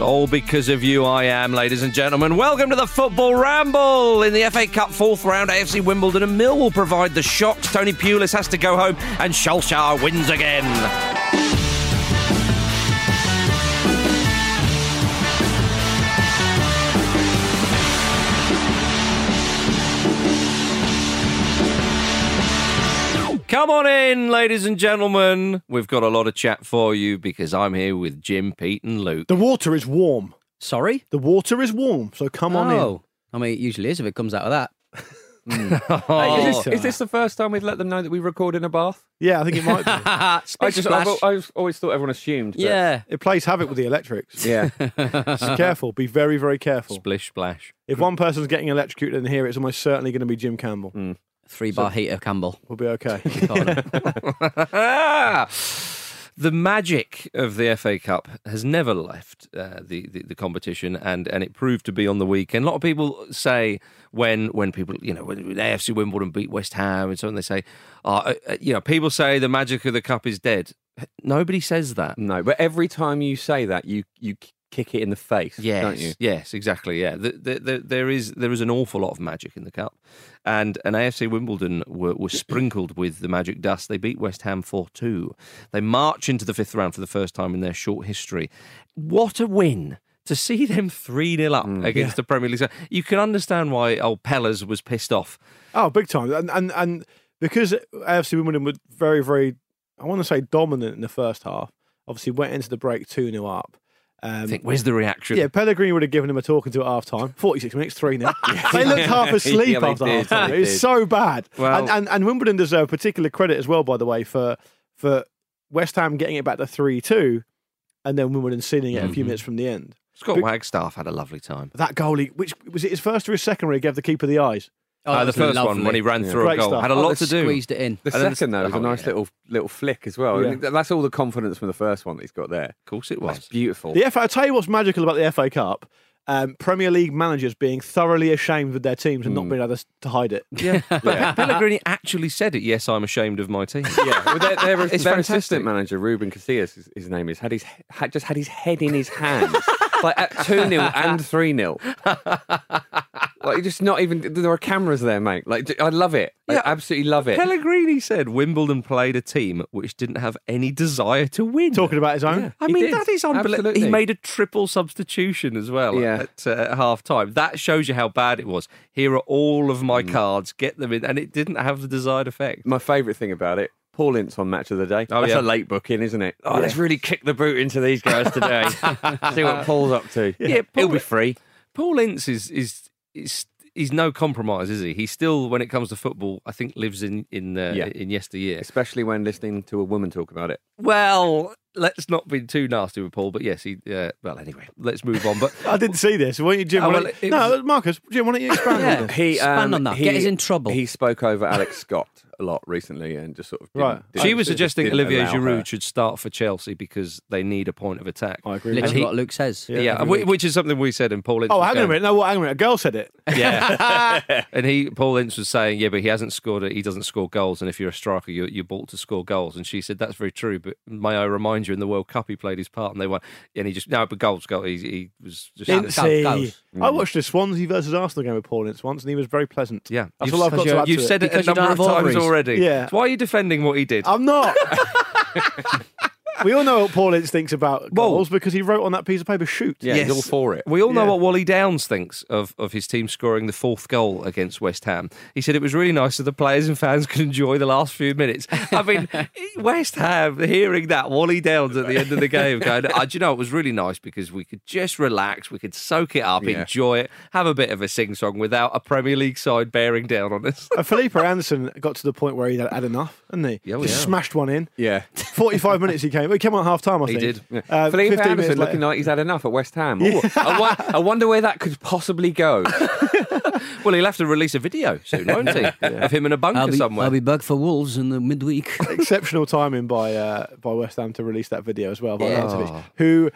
All because of you, I am, ladies and gentlemen. Welcome to the Football Ramble. In the FA Cup fourth round, AFC Wimbledon and Millwall provide the shocks. Tony Pulis has to go home, and Solskjaer wins again. Come on in, ladies and gentlemen. We've got a lot of chat for you because I'm here with Jim, Pete, and Luke. The water is warm. Sorry? The water is warm, so come on in. Oh, I mean, it usually is if it comes out of that. Hmm. Oh, Is, this, is this the first time we've let them know that we record in a bath? Yeah, I think it might be. I just, splash. I've, I've always thought everyone assumed. But yeah. it plays havoc with the electrics. yeah. Just careful. Be very, very careful. splish splash. If one person's getting electrocuted in here, it's almost certainly going to be Jim Campbell. Hmm. Three bar heater Campbell. We'll be okay. the magic of the FA Cup has never left uh, the, the the competition, and and it proved to be on the weekend. A lot of people say when when people you know when AFC Wimbledon beat West Ham and so on, they say, oh, uh, uh, you know, people say the magic of the cup is dead. Nobody says that. No, but every time you say that, you you kick it in the face, Yes, don't you? yes, exactly. Yeah, the, the, the, there is there is an awful lot of magic in the cup, and and AFC Wimbledon were, were sprinkled with the magic dust. They beat West Ham four two. They march into the fifth round for the first time in their short history. What a win! To see them 3 0 up mm. against the Premier League. side. You can understand why old Pellers was pissed off. oh, big time. And, and, and because AFC Wimbledon were very, very, I want to say dominant in the first half, obviously went into the break 2 0 up. Um, I think, where's the reaction? Yeah, Pellegrini would have given him a talking to at half time. 46 minutes, 3 0. they looked half asleep Yeah, after half time. It was so bad. Well- and, and, and Wimbledon deserve particular credit as well, by the way, for for West Ham getting it back to 3 2 and then Wimbledon sealing it a few minutes from the end. Scott Big- Wagstaff had a lovely time. That goalie, which was it his first or his second where he gave the keeper the eyes? Oh, Uh, the was first one when he ran through Great a goal stuff. had a Oh, lot they to do. Squeezed it in. The And second though was oh, a nice yeah. little little flick as well. Yeah. That's all the confidence from the first one that he's got there. Of course, it That's was. beautiful. The FA, I'll tell you what's magical about the FA Cup. Um, Premier League managers being thoroughly ashamed of their teams and not being able to, to hide it. Yeah, but Pellegrini actually said it. Yes, I'm ashamed of my team. Yeah, well, their, their, It's their fantastic. assistant manager Ruben Cousillas, his, his name is, had his had, just had his head in his hands, like at two 0 and three 0 Like just not even. There are cameras there, mate. Like I love it. I Yeah. absolutely love it. Pellegrini said Wimbledon played a team which didn't have any desire to win. Talking about his own. I mean, did. that is unbelievable. He made a triple substitution as well Yeah. at, uh, at half time. That shows you how bad it was. Here are all of my cards, get them in. And it didn't have the desired effect. My favourite thing about it, Paul Ince on Match of the Day. Oh, That's yeah. a late booking, isn't it? Oh, let's really kick the boot into these guys today. See what Paul's up to. Yeah, he'll be free. Paul Ince is is is he's no compromise, is he? He still, when it comes to football, I think lives in in uh, Yeah. in yesteryear. Especially when listening to a woman talk about it. Well, let's not be too nasty with Paul, but yes, he. Uh, well, anyway, let's move on. But I didn't see this. Why don't you, Jim? Oh, well, don't- it no, was- Marcus, Jim, why don't you expand Yeah. on this? He Expand um, on that. He, Get us in trouble. He spoke over Alex Scott a lot recently and just sort of didn't- Right. didn't- she was suggesting didn't Olivier Giroud her. should start for Chelsea because they need a point of attack. I agree. with Literally that. what Luke says. Yeah, Yeah, which is something we said, and Paul Ince. Oh, hang on a minute. No, what, hang on a minute. A girl said it. Yeah, and he Paul Ince was saying, yeah, but he hasn't scored it. He doesn't score goals, and if you're a striker, you're, you're bought to score goals. And she said that's very true. But may I remind you, in the World Cup, he played his part, and they won. And he just no, but goals, goal. He, he was just Didn't Ince. goes. I watched the Swansea versus Arsenal game with Paul Ince once, and he was very pleasant. yeah. That's You've- all I've got to you've- add You've to said it a number of have times already. Yeah. So why are you defending what he did? I'm not. we all know what Paul Ince thinks about Well- goals because he wrote on that piece of paper, shoot. Yeah, Yes. he's all for it. We all know Yeah. what Wally Downes thinks of, of his team scoring the fourth goal against West Ham. He said it was really nice so the players and fans could enjoy the last few minutes. I mean, West Ham hearing that Wally Downes at the end of the game going, oh, do you know, it was really nice because we could just relax, we could soak it up, Yeah. enjoy it, have a bit of a sing song without a Premier League side bearing down on us. Uh, Felipe Anderson got to the point where he had had enough, hadn't he? Yeah, well, Just yeah. smashed one in. Yeah. 45 minutes he came. Well, he came on half time, I He think. did. Yeah. Uh, Felipe 15 minutes Anderson looking like he's had enough at West Ham. Ooh, I, wo- I wonder where that could possibly go. Well, he'll have to release a video soon, won't he? Of him in a bunker I'll be, somewhere. I'll be back for Wolves in the midweek. exceptional timing by uh, by West Ham to release that video as well by Yeah. Arnautovic, who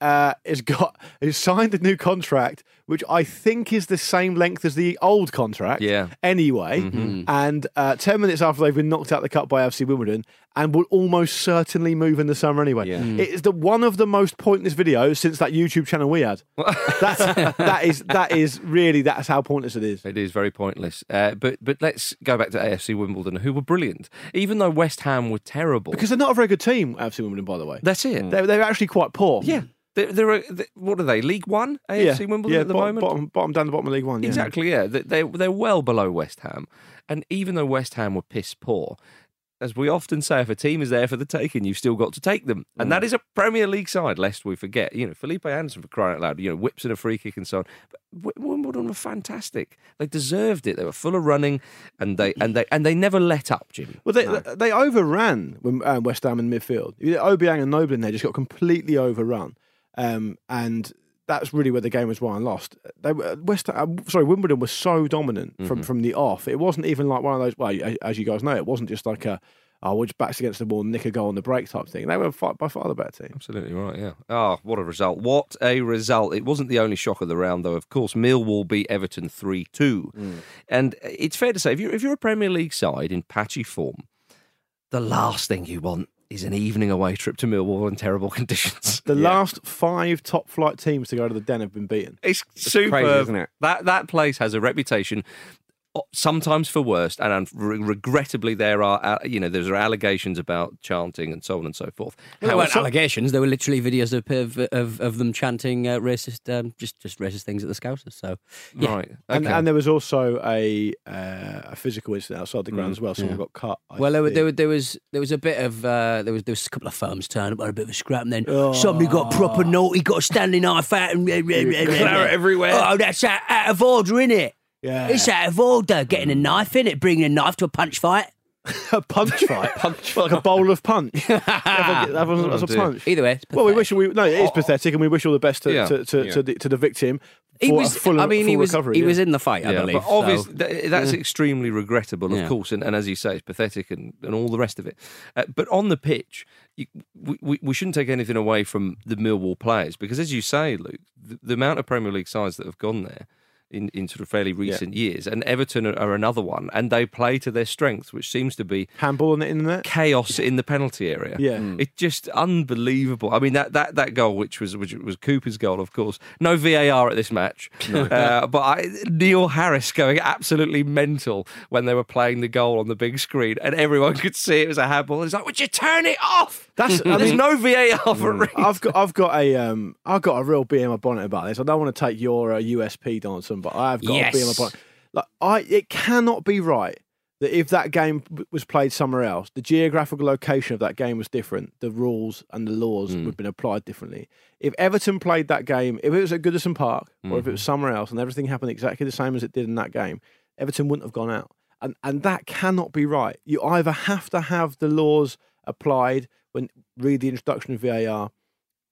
uh, has got has signed a new contract, which I think is the same length as the old contract. Yeah. Anyway, Mm-hmm. and uh, ten minutes after they've been knocked out the cup by FC Wimbledon, and will almost certainly move in the summer anyway. Yeah. It is the one of the most pointless videos since that YouTube channel we had. That's that is that is really that's how pointless it is. It is very pointless. Uh, but but let's go back to AFC Wimbledon, who were brilliant, even though West Ham were terrible. Because they're not a very good team, FC Wimbledon, by the way. that's it. They're, they're actually quite poor. Yeah, they're, they're, a, they what are they? League One AFC Wimbledon yeah, at the bottom, moment. Bottom, bottom down the bottom of League One. Yeah. Exactly. Yeah, They- they're they're well below West Ham, and even though West Ham were piss poor. As we often say, if a team is there for the taking, you've still got to take them, and Mm. that is a Premier League side. Lest we forget, you know, Felipe Anderson for crying out loud, you know, whips in a free kick and so on. But Wimbledon were fantastic; they deserved it. They were full of running, and they and they and they never let up, Jimmy. Well, they they overran um, West Ham in midfield. Obiang and Noble in there just got completely overrun, um, and that's really where the game was won and lost. They were uh, West, uh, sorry, Wimbledon was so dominant from mhm. from the off. It wasn't even like one of those. Well, as you guys know, it wasn't just like a oh, we're just backs against the wall, nick a goal on the break type thing. They were by far the better team. Absolutely right, yeah. Oh, what a result. What a result. It wasn't the only shock of the round, though. Of course, Millwall beat Everton 3 2. Mm. And it's fair to say, if you're, if you're a Premier League side in patchy form, the last thing you want is an evening away trip to Millwall in terrible conditions. The last five top flight teams to go to the Den have been beaten. It's super. crazy, isn't it? That, that place has a reputation. Uh, Sometimes for worst, and re- regrettably, there are uh, you know there's allegations about chanting and so on and so forth. There weren't allegations. There were literally videos of of, of, of them chanting uh, racist, um, just just racist things at the Scousers. So yeah. Right, And, okay. and there was also a uh, a physical incident outside the ground as well. Someone got cut. I Well, there, there, there was there was a bit of uh, there was there was a couple of firms turned up, had a bit of a scrap, and then Oh. somebody got proper naughty, got a standing knife out and Claret everywhere. Oh, that's out, out of order, isn't it? Yeah. It's out of order. Getting a knife in it, bringing a knife to a punch fight. a punch fight, punch like a bowl of punch. Everyone- everyone- that's a punch. Either way, it's Well, we pathetic. wish we no, it is pathetic, and we wish all the best to Yeah. to, to, Yeah. to, the, to the victim. For He was. full, I mean, full he was. recovery. he yeah. was in the fight, I believe. But obvious, so- th- that's extremely regrettable, of Yeah. course, and, and as you say, it's pathetic and, and all the rest of it. Uh, but on the pitch, you, we, we, we shouldn't take anything away from the Millwall players because, as you say, Luke, the, the amount of Premier League sides that have gone there. In, in sort of fairly recent years, and Everton are, are another one, and they play to their strengths, which seems to be handball in the internet. chaos in the penalty area. Yeah. Mm. it's just unbelievable. I mean that that that goal, which was which was Cooper's goal, of course. No VAR at this match, uh, but I, Neil Harris going absolutely mental when they were playing the goal on the big screen, and everyone could see it was a handball. It's like, would you turn it off? That's. I There's no VAR for a reason. I've got I've got a um I've got a real bee in my bonnet about this. I don't want to take your uh, USP, Donaldson, but I've got a bee in my Yes. bonnet. Like I, it cannot be right that if that game was played somewhere else, the geographical location of that game was different, the rules and the laws mm. would have been applied differently. If Everton played that game, if it was at Goodison Park or if it was mm-hmm. somewhere else and everything happened exactly the same as it did in that game, Everton wouldn't have gone out. And and that cannot be right. You either have to have the laws applied when read the introduction of VAR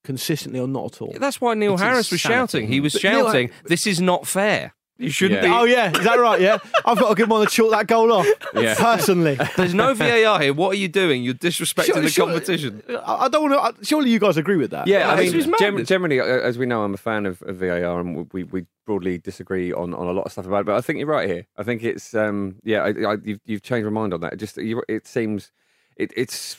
consistently or not at all. That's why Neil It's Harris was insanity. shouting. He was But Neil- shouting, "This is not fair. You shouldn't Yeah. Oh yeah, is that right? Yeah, I've got to give one to chalk that goal off. Yeah. personally. There's no VAR here. What are you doing? You're disrespecting Sure- the sure- competition." I I don't want to. Surely you guys agree with that? Yeah, I mean, is gem- generally, uh, as we know, I'm a fan of, of VAR, and we, we broadly disagree on, on a lot of stuff about it. But I think you're right here. I think it's um, yeah, I, I, you've, you've changed my mind on that. It just you, it seems it, it's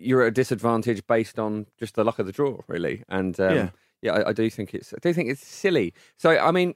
you're at a disadvantage based on just the luck of the draw, really. And um, Yeah. yeah, I, I do think it's I do think it's silly. So I mean.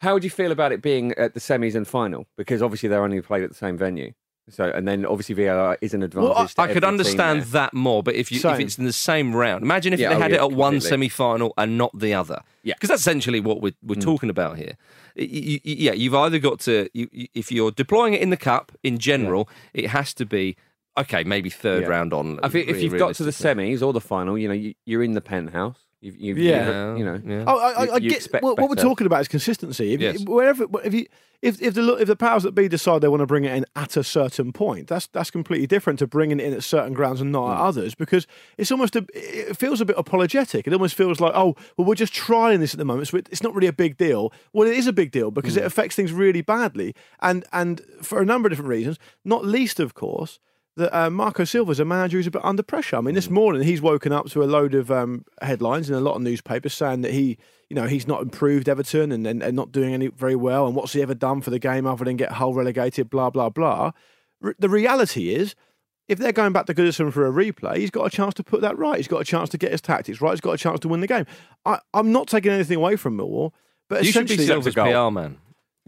How would you feel about it being at the semis and final? Because obviously they're only played at the same venue. So and then obviously VAR is an advantage. Well, to I could understand that more, but if you if it's in the same round, imagine if Yeah, they oh, had yeah, it at one completely. semi-final and not the other. Yeah. because that's essentially what we're we're talking about here. Y- y- y- yeah, you've either got to you, you- if you're deploying it in the cup in general, it has to be okay. Maybe third Yeah. round on. I think if really you've got to the semis or the final, you know, you, you're in the penthouse. You've, you've, Yeah. you've, you know, Yeah. Oh, I, I, You- I get expect what, what we're talking about is consistency. If, Yes. wherever, if you, if if the if the powers that be decide they want to bring it in at a certain point, that's that's completely different to bringing it in at certain grounds and not Hmm. at others because it's almost a, it feels a bit apologetic. It almost feels like oh well we're just trying this at the moment, so it- it's not really a big deal. Well, it is a big deal because Hmm. it affects things really badly, and and for a number of different reasons, not least of course that uh, Marco Silva's a manager who's a bit under pressure. I mean, this morning he's woken up to a load of um, headlines in a lot of newspapers saying that he, you know, he's not improved Everton and, and, and not doing any very well. And what's he ever done for the game other than get Hull relegated? Blah blah blah. R- the reality is. If they're going back to Goodison for a replay, he's got a chance to put that right. He's got a chance to get his tactics right. He's got a chance to win the game. I, I'm not taking anything away from Millwall, but you should be essentially, Silva's PR man.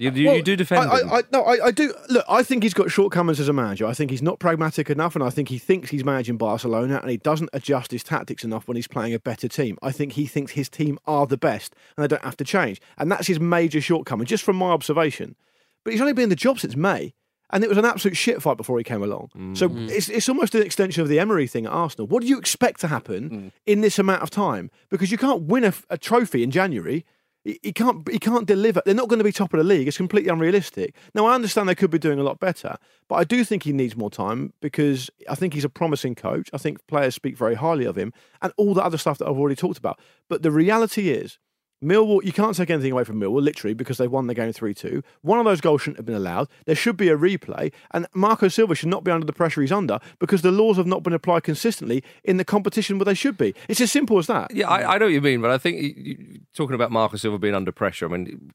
You, you, well, you do defend I, him. I, I, no, I, I do. Look, I think he's got shortcomings as a manager. I think he's not pragmatic enough, and I think he thinks he's managing Barcelona, and he doesn't adjust his tactics enough when he's playing a better team. I think he thinks his team are the best, and they don't have to change, and that's his major shortcoming, just from my observation. But he's only been in the job since May. And it was an absolute shit fight before he came along. So mm-hmm. it's, it's almost an extension of the Emery thing at Arsenal. What do you expect to happen mm. in this amount of time? Because you can't win a, a trophy in January. He can't. He can't deliver. They're not going to be top of the league. It's completely unrealistic. Now I understand they could be doing a lot better, but I do think he needs more time because I think he's a promising coach. I think players speak very highly of him, and all the other stuff that I've already talked about. But the reality is, Millwall, you can't take anything away from Millwall, literally, because they won the game 3 2. One of those goals shouldn't have been allowed. There should be a replay, and Marco Silva should not be under the pressure he's under because the laws have not been applied consistently in the competition where they should be. It's as simple as that. Yeah, I, I know what you mean, but I think you, you, talking about Marcus Silva being under pressure. I mean,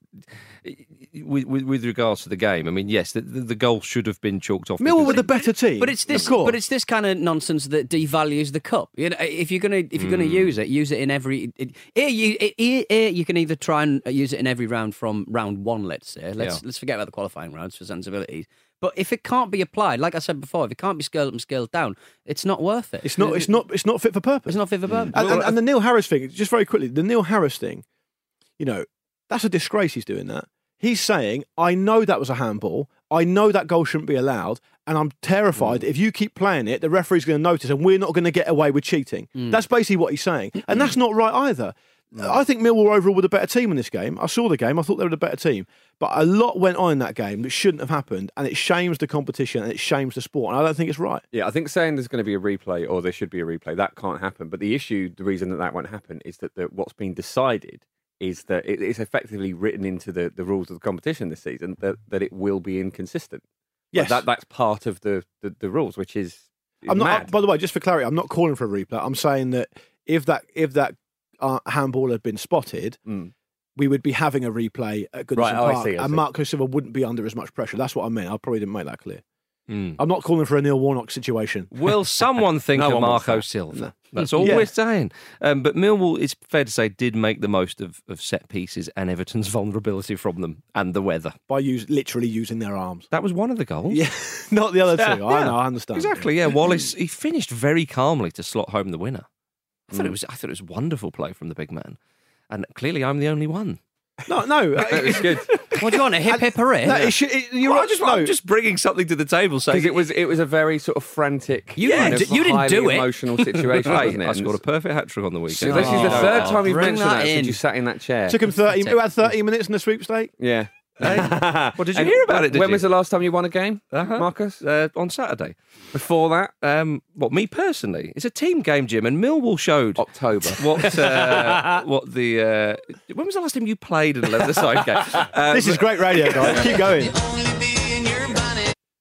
with, with, with regards to the game, I mean, yes, the, the, the goal should have been chalked off. Millwall were the better team. But it's this. Of course. But it's this kind of nonsense that devalues the cup. You know, if you're gonna if you're gonna hmm. use it, use it in every. It, here you it, here, here you can either try and use it in every round from round one. Let's say. Let's Yeah. let's forget about the qualifying rounds for sensibilities. But if it can't be applied, like I said before, if it can't be scaled up and scaled down, it's not worth it. It's not. It's not. It's not fit for purpose. It's not fit for purpose. And, and, and the Neil Harris thing, just very quickly, the Neil Harris thing, you know, that's a disgrace he's doing that. He's saying, I know that was a handball. I know that goal shouldn't be allowed. And I'm terrified mm. if you keep playing it, the referee's going to notice and we're not going to get away with cheating. Mm. That's basically what he's saying. And mm. that's not right either. Mm. I think Millwall overall were the better team in this game. I saw the game. I thought they were the better team. But a lot went on in that game that shouldn't have happened. And it shames the competition and it shames the sport. And I don't think it's right. Yeah, I think saying there's going to be a replay or there should be a replay that can't happen. But the issue, the reason that that won't happen, is that the, what's been decided is that it, it's effectively written into the, the rules of the competition this season that, that it will be inconsistent. Like, Yes. that that's part of the, the, the rules, which is, I'm not. mad. By the way, just for clarity, I'm not calling for a replay. I'm saying that if that if that uh, handball had been spotted, Mm. we would be having a replay at Goodison Right, oh, I Park, see, I and see. Marco Silva wouldn't be under as much pressure. That's what I meant. I probably didn't make that clear. Mm. I'm not calling for a Neil Warnock situation. Will someone think No of one Marco that. Silva? That's all Yeah. we're saying. Um, but Millwall, it's fair to say, did make the most of, of set pieces and Everton's vulnerability from them and the weather. By use literally using their arms. That was one of the goals. Yeah, not the other two. I Yeah, know. I understand. Exactly. Yeah, Wallace. He finished very calmly to slot home the winner. I thought it mm. was. I thought it was wonderful play from the big man, and clearly I'm the only one. No, no. Uh, that was good. What do you want? A hip hip hooray? No, it should, it, you're Well, right. Just, no, I'm just bringing something to the table, saying Because it was it was a very sort of frantic, You kind didn't of do- you didn't highly do it. emotional situation, Hey, wasn't it? I scored a perfect hat trick on the So weekend. this is the Oh, third time you've bring mentioned that that since you sat in that chair. took him 30. We had 13 minutes in the sweepstake. Yeah. Well, did you And hear about it? Did when you? was the last time you won a game, Uh-huh. Marcus? uh, on Saturday. Before that, Um, what me personally? It's a team game, Jim, and Millwall showed October. what uh, what the uh, when was the last time you played in a leather-side game? Uh, This is great radio, guys. Keep going.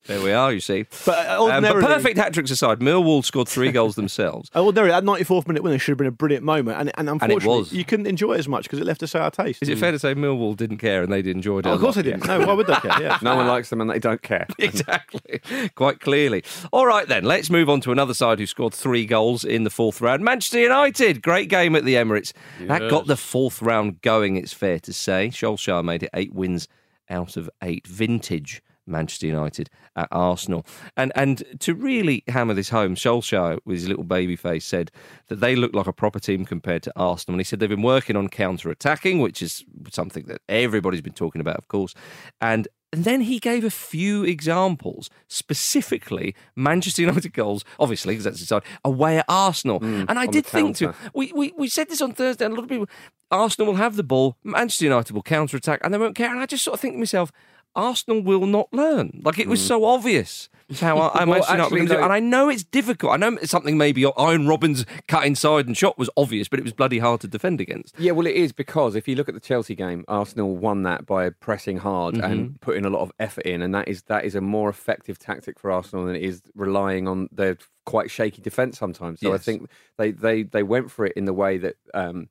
There we are. You see, But, uh, um, but perfect hat tricks aside, Millwall scored three goals themselves. Uh, Ordinarily, that 94th minute winner should have been a brilliant moment, and, and unfortunately, was. you couldn't enjoy it as much because it left a sour taste. Is it fair to say Millwall didn't care and they enjoyed it? Oh, a of course lot? they didn't. No, why would they care? Yeah. no one likes them and they don't care. exactly. Quite clearly. All right, then, let's move on to another side who scored three goals in the fourth round. Manchester United. Great game at the Emirates. That got the fourth round going, it's fair to say. Solskjaer made it eight wins out of eight. Vintage. Manchester United at Arsenal. And and to really hammer this home, Solskjaer, with his little baby face, said that they look like a proper team compared to Arsenal. And he said they've been working on counter attacking, which is something that everybody's been talking about, of course. And and then he gave a few examples, specifically Manchester United goals, obviously, because that's his side, away at Arsenal. and I did think to, we, we, we said this on Thursday, and a lot of people, Arsenal will have the ball, Manchester United will counter attack, and they won't care. And I just sort of think to myself, Arsenal will not learn. Like it was so obvious how I, I Well, Manchester United were actually, gonna do And I know it's difficult. I know it's something maybe Iron Robin's cut inside and shot was obvious, but it was bloody hard to defend against. Yeah, well, it is because if you look at the Chelsea game, Arsenal won that by pressing hard Mm-hmm. and putting a lot of effort in, and that is that is a more effective tactic for Arsenal than it is relying on their quite shaky defence sometimes. So I think they, they they went for it in the way that. Um,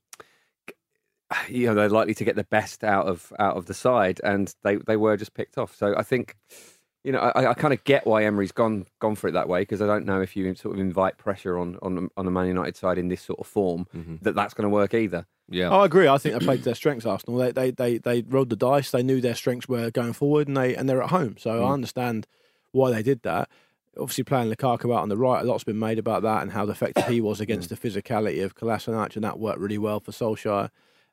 you know they're likely to get the best out of out of the side, and they, they were just picked off. So I think, you know, I, I kind of get why Emery's gone gone for it that way because I don't know if you sort of invite pressure on on on a Man United side in this sort of form Mm-hmm. that that's going to work either. Yeah. Oh, I agree. I think they played to their strengths. Arsenal. They, they they they rolled the dice. They knew their strengths were going forward, and they and they're at home. So I understand why they did that. Obviously, playing Lukaku out on the right, a lot's been made about that and how effective he was against the physicality of Kolasinac, and that worked really well for Solskjaer.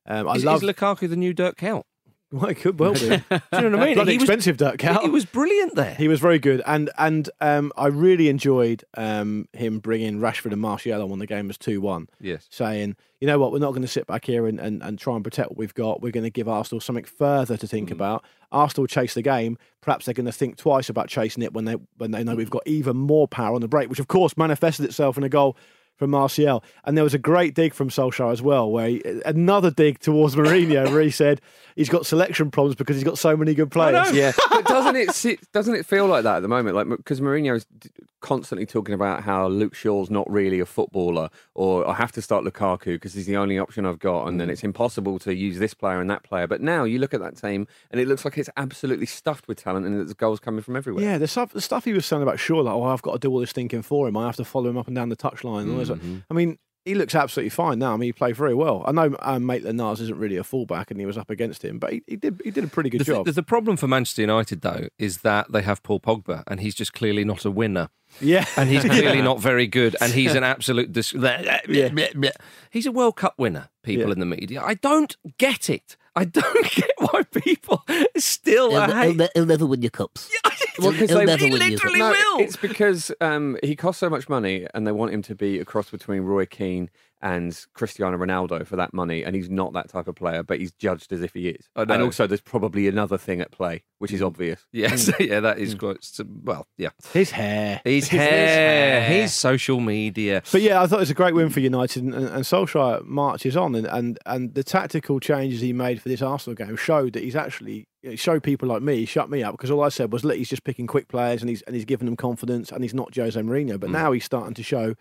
Um, I is, love. is Lukaku the new Dirk Kuyt? well, it could well be. Do you know what I mean? Bloody He was- expensive, Dirk Kuyt. He was brilliant there. He was very good, and and um, I really enjoyed um, him bringing Rashford and Martial on when the game was two one. Yes. saying, you know what, we're not going to sit back here and, and, and try and protect what we've got. We're going to give Arsenal something further to think about. Arsenal chase the game. Perhaps they're going to think twice about chasing it when they when they know we've got even more power on the break, which of course manifested itself in a goal from Martial. And there was a great dig from Solskjaer as well, where he, another dig towards Mourinho, where he said he's got selection problems because he's got so many good players. Yeah, but doesn't it sit, doesn't it feel like that at the moment? Like because Mourinho's d- constantly talking about how Luke Shaw's not really a footballer, or I have to start Lukaku because he's the only option I've got, and then Mm. it's impossible to use this player and that player. But now you look at that team, and it looks like it's absolutely stuffed with talent, and there's goals coming from everywhere. Yeah, the stuff, the stuff he was saying about Shaw, like, oh, I've got to do all this thinking for him. I have to follow him up and down the touchline. Mm-hmm. I mean, he looks absolutely fine now. I mean, he played very well. I know um, Maitland Niles isn't really a fullback, and he was up against him, but he, he did he did a pretty good The, job. the, the problem for Manchester United, though, is that they have Paul Pogba, and he's just clearly not a winner. yeah, And he's clearly not very good, and he's an absolute. Dis- Yeah. He's a World Cup winner, people Yeah. in the media. I don't get it. I don't get why people still He'll, hate. he'll, ne- he'll never win your cups. Well, 'cause he'll they- never he win your literally cups. will. It's because um, he costs so much money, and they want him to be a cross between Roy Keane and Cristiano Ronaldo for that money, and he's not that type of player, but he's judged as if he is. And also, there's probably another thing at play, which is mm. obvious. Yes, mm. yeah, that is mm. quite. Well, yeah. his hair. His hair, his social media. But yeah, I thought it was a great win for United, and, and, and Solskjaer marches on, and, and and the tactical changes he made for this Arsenal game showed that he's actually it showed people like me, shut me up because all I said was, look, he's just picking quick players, and he's and he's giving them confidence, and he's not Jose Mourinho. But now he's starting to show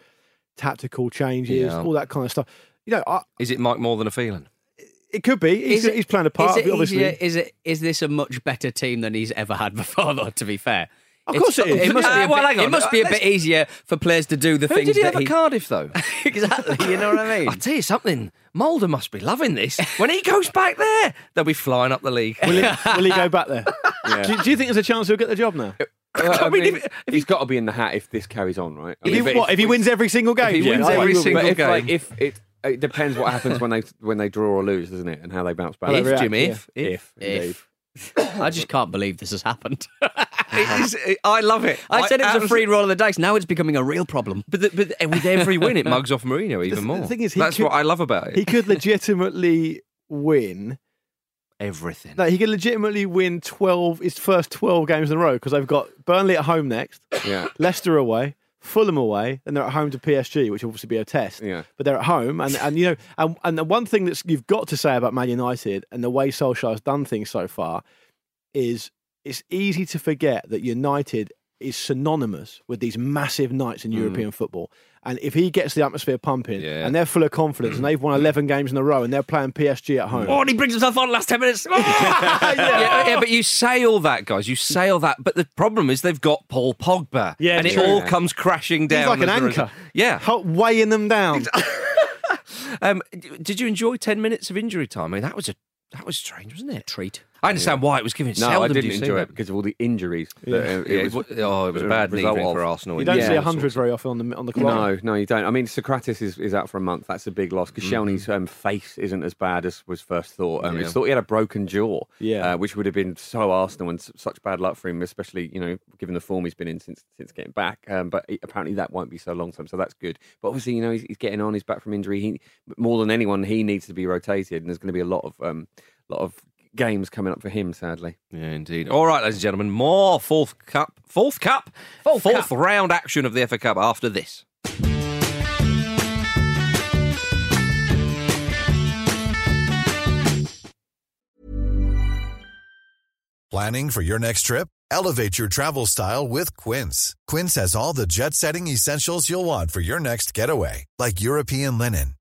tactical changes, Yeah. all that kind of stuff. You know, I, Is it Mike more than a feeling? it could be. He's, it- he's playing a part is of it it, obviously. easier- Is it? Is this a much better team than he's ever had before? Though, to be fair, Of course it is. It must be Uh, a well, bit, hang on. It must be a bit easier for players to do the Who things did he that have at Cardiff though? exactly. You know what I mean? I'll tell you something. Molde must be loving this. When he goes back there, they'll be flying up the league. Will he, will he go back there? Yeah. do, do you think there's a chance he'll get the job now? Well, I, I mean, mean, if- if he's got to be in the hat if this carries on, right? I If mean, he, but what, if he wins every single game? he Yeah, wins every he single but if, like, if it, it depends what happens when they when they draw or lose, doesn't it? And how they bounce back. How they if react, Jim, yeah. if, if, if. If I just can't believe this has happened. It is- it- I love it. I said it was a free roll of the dice. Now it's becoming a real problem. But, the, but with every win, it mugs off Mourinho even the more. thing is, he that's could- what I love about it. He could legitimately win. Everything. No, he could legitimately win twelve his first twelve games in a row because they've got Burnley at home next, Yeah. Leicester away, Fulham away, and they're at home to PSG, which will obviously be a test. Yeah. But they're at home, and, and you know, and, and the one thing that you've got to say about Man United and the way Solskjaer's done things so far is it's easy to forget that United is synonymous with these massive nights in European football. And if he gets the atmosphere pumping, Yeah. and they're full of confidence, and they've won 11 games in a row, and they're playing PSG at home. Oh, and he brings himself on last 10 minutes. yeah, yeah, but you say all that, guys. You say all that, but the problem is they've got Paul Pogba, Yeah, and it true. all comes crashing down. He's like an as result. anchor. Yeah. Ho- weighing them down. Um, did you enjoy ten minutes of injury time? I mean, that was a that was strange, wasn't it? Treat. I understand why it was given. No, Seldom I didn't enjoy that. it because of all the injuries. that, uh, it it was was, oh, it was a bad result evening of. for Arsenal. You don't Yeah. see a hundred very often on the on the clock. No, no, you don't. I mean, Sokratis is, is out for a month. That's a big loss because Shelny's um, face isn't as bad as was first thought. Um, Yeah. It's thought he had a broken jaw, Yeah. uh, which would have been so Arsenal and s- such bad luck for him, especially you know given the form he's been in since since getting back. Um, but he- apparently that won't be so long term, so that's good. But obviously, you know, he's, he's getting on. He's back from injury. He more than anyone, he needs to be rotated, and there's going to be a lot of um, lot of games coming up for him. Sadly, Yeah, indeed. All right, ladies and gentlemen, more fourth cup, fourth cup, fourth, round action of the FA Cup after this. Planning for your next trip? Elevate your travel style with Quince. Quince has all the jet setting essentials you'll want for your next getaway, like European linen,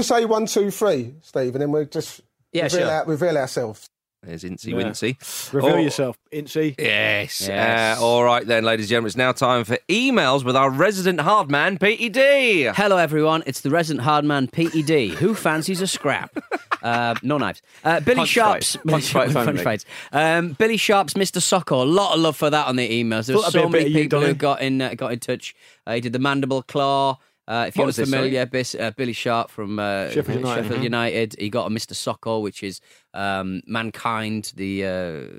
To say one, two, three, Steve, and then we'll just Yeah, reveal, sure. our- reveal ourselves? There's Incy Yeah. Wincy. Reveal Oh, yourself, Incy. Yes. Yes. Uh, all right then, ladies and gentlemen. It's now time for emails with our resident hard man, Petey D. Hello, everyone. It's the resident hardman, PED. Who fancies a scrap? Uh, no knives. Uh, Billy Punch Sharp's fight. Punch fights Punch fights. Um, Billy Sharp's Mr. Socko. A lot of love for that on the emails. There's Thought that'd be so many people who got in uh, got in touch. Uh, he did the mandible claw. Uh, if What you're was this, familiar, Bis, uh, Billy Sharp from uh, Sheffield United. Sheffield United. He got a Mr. Socko, which is um, Mankind, the uh,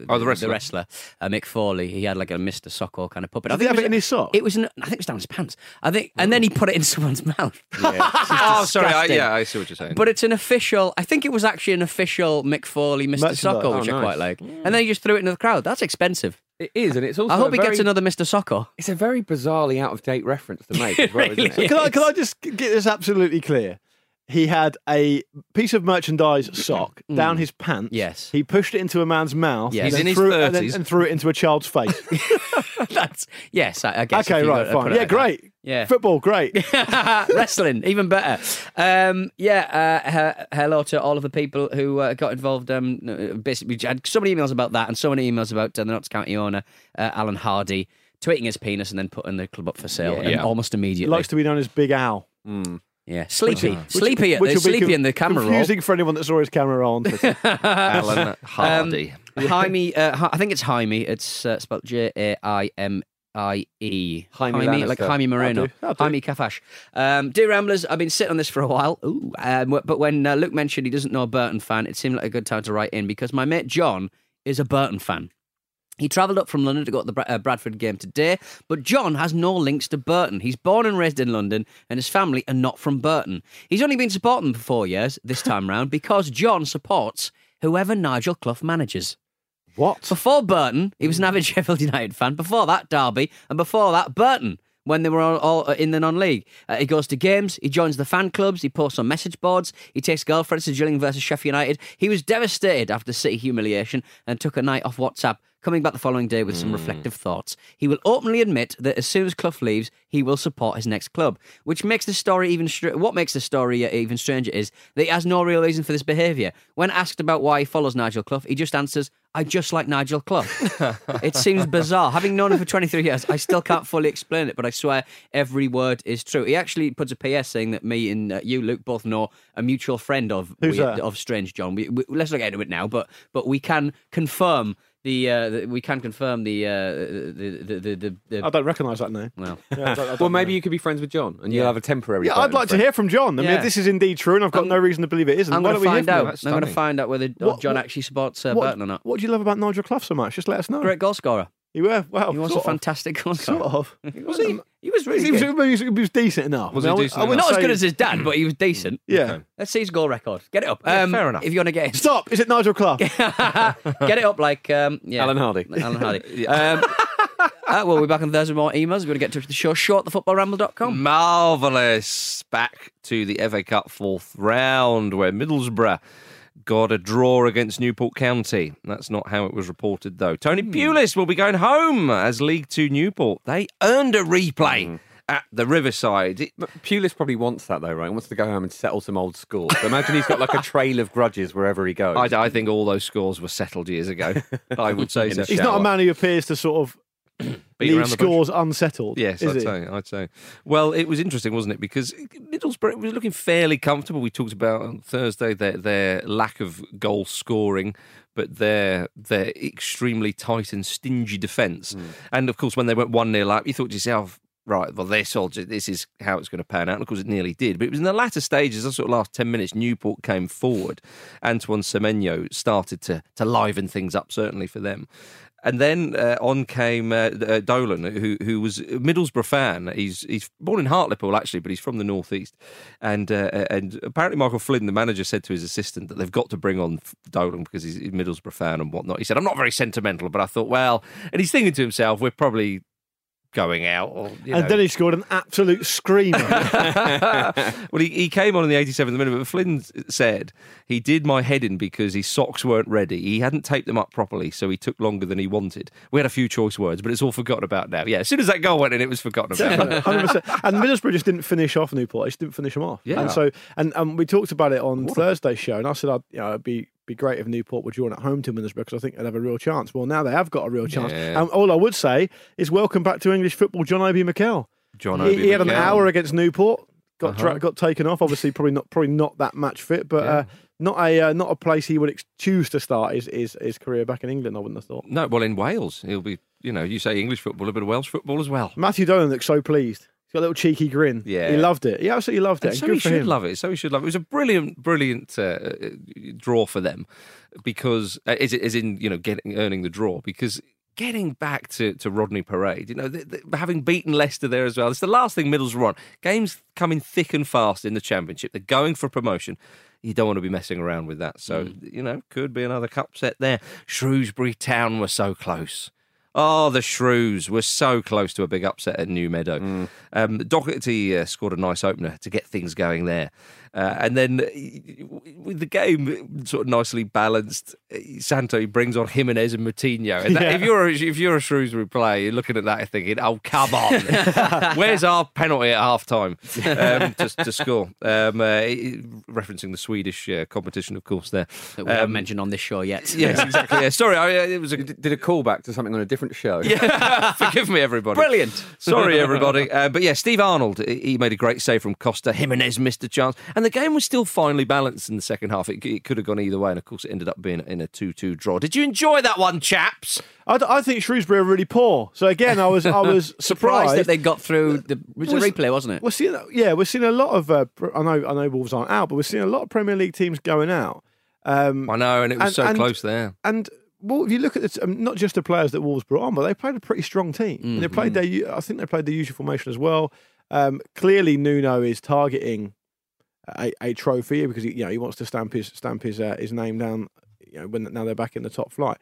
Oh, the wrestler. wrestler, uh, Mick Foley. He had like a Mr. Socko kind of puppet. Did he have was it in his sock? It was. In, I think it was down his pants. I think, and then he put it in someone's mouth. oh, sorry. I, disgusting. yeah, I see what you're saying. But it's an official. I think it was actually an official Mick Foley Mr. Merchandise. Socko, which Oh, I quite like. And then he just threw it into the crowd. That's expensive. It is, and it's also. I hope he very, gets another Mr. Socko. It's a very bizarrely out of date reference to make as well, really isn't it? Can I, can I just get this absolutely clear? He had a piece of merchandise sock down his pants. Yes. He pushed it into a man's mouth. Yes. and He's then in his threw it- and, then- 30s. and threw it into a child's face. That's yes. I, I guess. if okay, you right, gotta put fine. it Yeah, like that. great. Yeah. Football, great. Wrestling, even better. Um, yeah, uh, he- hello to all of the people who uh, got involved. Um, uh, basically, we had so many emails about that and so many emails about uh, the Notts County owner, uh, Alan Hardy, tweeting his penis and then putting the club up for sale and Yeah. almost He immediately. likes to be known as Big Al. Yeah, sleepy, Which- sleepy, which at, will be sleepy con- in the camera roll. Confusing for anyone that saw his camera on Alan Hardy. Um, Jaime, uh, I think it's Jaime. It's uh, spelled J A I M I E. Jaime like Jaime Moreno. That'll do, that'll do. Jaime Kafash. Um, dear Ramblers, I've been sitting on this for a while. Ooh, um, but when uh, Luke mentioned he doesn't know a Burton fan, it seemed like a good time to write in because my mate John is a Burton fan. He travelled up from London to go to the uh, Bradford game today, but John has no links to Burton. He's born and raised in London, and his family are not from Burton. He's only been supporting them for four years this time round because John supports whoever Nigel Clough manages. what? Before Burton, he was an avid Sheffield United fan. Before that, Derby, and before that, Burton. When they were all, all in the non-league, uh, he goes to games. He joins the fan clubs. He posts on message boards. He takes girlfriends to Gillingham versus Sheffield United. He was devastated after City humiliation and took a night off WhatsApp. Coming back the following day with some reflective thoughts, he will openly admit that as soon as Clough leaves, he will support his next club. Which makes the story even str- what makes the story uh, even stranger is that he has no real reason for this behaviour. When asked about why he follows Nigel Clough, he just answers, "I just like Nigel Clough." it seems bizarre. Having known him for 23 years, I still can't fully explain it, but I swear every word is true. He actually puts a PS saying that me and uh, you, Luke, both know a mutual friend of Who's that? of Strange John. We, we, let's not get into it now, but but we can confirm the, uh, the we can confirm the uh, the, the, the, the, the I don't recognise that name. well. Yeah, I don't- I don't Well, maybe know. you could be friends with John, and you'll Yeah. have a temporary. Yeah, I'd like to hear from John. I mean, Yeah. if this is indeed true, and I've got I'm- no reason to believe it isn't. I'm why going don't to we hear find from out. That's I'm going to stunning. find out whether What- John what- actually supports uh, What, Burton or not. what do you love about Nigel Clough so much? Just let us know. Great goal scorer. You were well. He was a of. fantastic goal. Sort of. Was he? He was really He was, good. he was, he was decent enough. Was I he mean, I decent wouldn't Not as good as his dad, but he was decent. Yeah. Okay. Let's see his goal record. Get it up. Yeah, Um, fair enough. If you want to get it. Stop. Is it Nigel Clough? Get it up like um, yeah. Alan Hardy. Alan Hardy. um, uh, well, we're back on Thursday with more emails. We're going to get to touch with the show. Short thefootballramble.com. Marvellous. Back to the FA Cup fourth round where Middlesbrough got a draw against Newport County. That's not how it was reported, though. Tony hmm. Pulis will be going home as League Two Newport. They earned a replay hmm. at the Riverside. It- But Pulis probably wants that though, right? He wants to go home and settle some old scores. So imagine he's got like a trail of grudges wherever he goes. I, I think all those scores were settled years ago. I would say so. the He's not a man who appears to sort of Beat leave around the bush. scores unsettled. Yes, I'd he? say. I'd say. Well, it was interesting, wasn't it? Because Middlesbrough was looking fairly comfortable. We talked about on Thursday their their lack of goal scoring, but their their extremely tight and stingy defence. Hmm. And of course, when they went one 0 up, you thought to yourself. Right, well, this all this is how it's going to pan out. And of course, it nearly did. But it was in the latter stages, the sort of last 10 minutes, Newport came forward. Antoine Semenyo started to, to liven things up, certainly for them. And then uh, on came uh, uh, Dolan, who who was Middlesbrough fan. He's he's born in Hartlepool actually, but he's from the northeast. And uh, and apparently Michael Flynn, the manager, said to his assistant that they've got to bring on Dolan because he's a Middlesbrough fan and whatnot. He said, "I'm not very sentimental, but I thought, well," and he's thinking to himself, "We're probably." Going out, or, you And know. then he scored an absolute screamer. well, he, he came on in the 87th minute, but Flynn said he did my head in because his socks weren't ready. He hadn't taped them up properly, so he took longer than he wanted. We had a few choice words, but it's all forgotten about now. Yeah, as soon as that goal went in, it was forgotten about. 100%. And Middlesbrough just didn't finish off Newport. They just didn't finish them off. Yeah. And so, and, and we talked about it on Thursday's show, and I said, I'd, you know, it'd be be great if Newport were drawn at home to Middlesbrough because I think they'd have a real chance. Well, now they have got a real chance. Yeah. And all I would say is welcome back to English football, John Obi Mikel. John he, Obi he had an hour against Newport. Got Uh-huh. got taken off. Obviously, probably not probably not that match fit, but Yeah. uh, not a uh, not a place he would ex- choose to start his, his his career back in England. I wouldn't have thought. No, well, in Wales, he'll be. You know, you say English football, a bit of Welsh football as well. Matthew Dolan looks so pleased. He's got a little cheeky grin. Yeah. he loved it. He absolutely loved it. And and so he should him. love it. So he should love it. It was a brilliant, brilliant uh, uh, draw for them because uh, is it is in you know getting earning the draw because getting back to, to Rodney Parade, you know, th th having beaten Leicester there as well. It's the last thing Middlesbrough want. Games coming thick and fast in the Championship. They're going for promotion. You don't want to be messing around with that. So you know, could be another cup set there. Shrewsbury Town were so close. Oh, the Shrews were so close to a big upset at New Meadow. Um, Doherty uh, scored a nice opener to get things going there. Uh, and then uh, with the game sort of nicely balanced, uh, Santo brings on Jimenez and Moutinho. And that, Yeah. if you're a, if you're a Shrewsbury player, you're looking at that and thinking, "Oh, come on, where's our penalty at half time um, to, to score?" Um, uh, referencing the Swedish uh, competition, of course. There, That we haven't Um, mentioned on this show yet. Yes, exactly. Yeah. Sorry, I, uh, it was a Did did a callback to something on a different show. yeah, forgive me, everybody. Brilliant. Sorry, everybody. Uh, but yeah, Steve Arnold, he he made a great save from Costa. Jimenez missed a chance. And the game was still finely balanced in the second half. It, it could have gone either way. And of course, it ended up being in a 2 2 draw. Did you enjoy that one, chaps? I think Shrewsbury are really poor. So again, I was I was Surprised surprised that they got through. The, it was a Was- replay, wasn't it? We're seeing, yeah, we're seeing a lot of. Uh, I know, I know, Wolves aren't out, but we're seeing a lot of Premier League teams going out. Um, I know, and it was And- so and- close there. and well, if you look at the, um, not just the players that Wolves brought on, but they played a pretty strong team. And They played their, I think they played the usual formation as well. Um, clearly, Nuno is targeting a, a trophy because he, you know he wants to stamp his stamp his uh, his name down. You know, when now they're back in the top flight.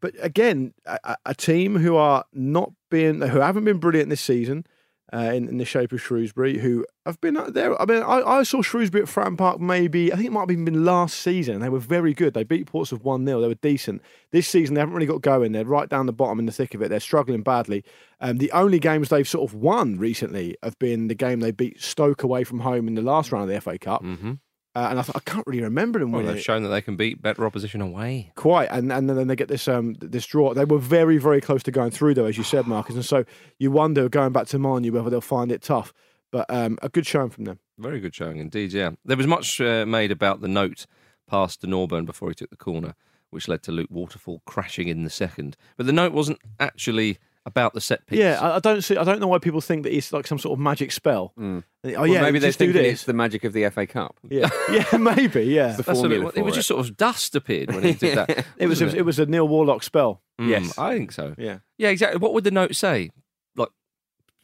But again, a, a- a team who are not being who haven't been brilliant this season. Uh, in, in the shape of Shrewsbury, who have been there. I mean, I, I saw Shrewsbury at Fratton Park maybe, I think it might have been last season. They were very good. They beat Portsmouth 1 0. They were decent. This season, they haven't really got going. They're right down the bottom in the thick of it. They're struggling badly. Um, the only games they've sort of won recently have been the game they beat Stoke away from home in the last round of the FA Cup. Mm-hmm. Uh, and I, I can't really remember them Well, winning. they've shown that they can beat better opposition away. Quite, and and then they get this um this draw. They were very very close to going through though, as you said, Marcus. And so you wonder going back to Manu whether they'll find it tough. But um, a good showing from them. Very good showing indeed, yeah. There was much uh, made about the note passed to Norburn before he took the corner, which led to Luke Waterfall crashing in the second. But the note wasn't actually about the set piece. Yeah, I, I don't see. I don't know why people think that it's like some sort of magic spell. Oh Well, yeah, maybe they're just do thinking this. it's the magic of the FA Cup. Yeah, yeah, maybe. Yeah, the That's what formula it, it was it. just sort of dust appeared when he did that. it was wasn't it was a Neil Warlock spell. Mm, Yes. I think so. Yeah. Yeah, exactly. What would the note say? Like,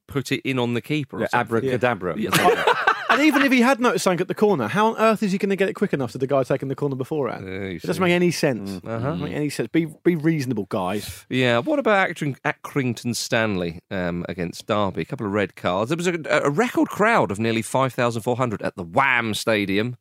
put it in on the keeper or Yeah, something? abracadabra. And even if he had noticed something at the corner, how on earth is he going to get it quick enough to the guy taking the corner beforehand? Yeah, it doesn't see. make any sense. Mm. Uh-huh. Doesn't make any sense. Be be reasonable, guys. Yeah, what about Accring- Accrington Stanley um, against Derby? A couple of red cards. There was a, a record crowd of nearly 5,400 at the Wham Stadium.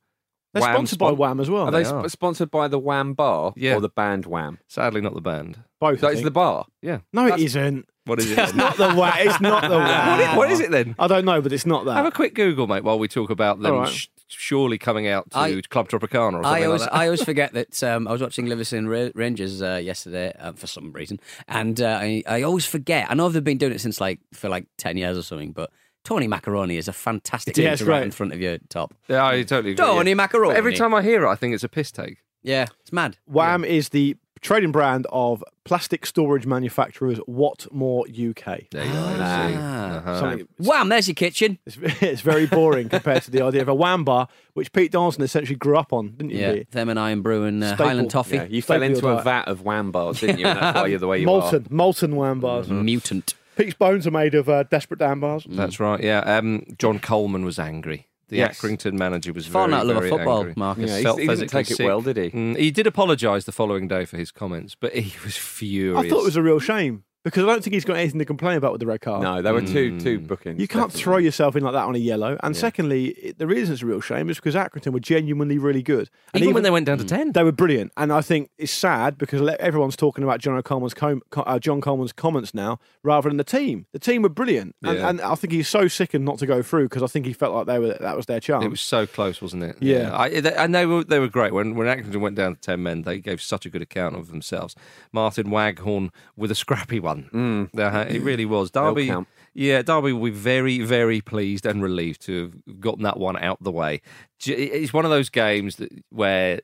They're Wham sponsored by spon- Wham as well. Are they They are. sp- sponsored by the Wham Bar Yeah. or the band Wham? Sadly, not the band. Both. So I it's think. the bar. Yeah. no, it isn't. What is it? It's not the Wham. It's not the Wham. what, is, what is it then? I don't know, but it's not that. Have a quick Google, mate, while we talk about them All right. sh- surely coming out to I- Club Tropicana or something I always, like that. I always forget that um, I was watching Livingston Ra- Rangers uh, yesterday uh, for some reason, and uh, I, I always forget. I know they've been doing it since like for like ten years or something, but Tony Macaroni is a fantastic Yeah, name it's to write in front of your top. yeah, I totally agree. Tony yeah. Macaroni. But Every time I hear it, I think it's a piss take. yeah, it's mad. Wham is the trading brand of plastic storage manufacturers Whatmore UK. There you go. Ah. Uh-huh. Something- Wham! There's your kitchen. It's, it's very boring compared to the idea of a Wham bar, which Pete Donaldson essentially grew up on, didn't you? Yeah, Pete? them and I and brewing uh, Highland toffee. Yeah, you fell into a diet. vat of Wham bars, didn't you? And that's why you're the way you molten, molten Wham bars. Mutant. Pete's bones are made of uh, desperate Dan bars. That's right. Yeah. Um, John Coleman was angry. The Yes. Accrington manager was Far very, not love of very football, angry. Marcus. Yeah, he, Felt he didn't physically take it sick. well, did he? Mm, he did apologise the following day for his comments, but he was furious. I thought it was a real shame because I don't think he's got anything to complain about with the red card. No, there were two Mm. two bookings. You can't definitely. throw yourself in like that on a yellow. And secondly, it, the reason it's a real shame is because Accrington were genuinely really good. And even, when they went down to ten. They were brilliant, and I think it's sad because le- everyone's talking about John Coleman's com- co- uh, John Coleman's comments now rather than the team. The team were brilliant, and, Yeah. and I think he's so sickened not to go through because I think he felt like they were that was their chance. It was so close, wasn't it? Yeah. I, they, and they were they were great. When when Accrington went down to ten men, they gave such a good account of themselves. Martin Waghorn with a scrappy one. Uh, it really was. Derby, yeah, Derby will be very very pleased and relieved to have gotten that one out the way. It's one of those games that where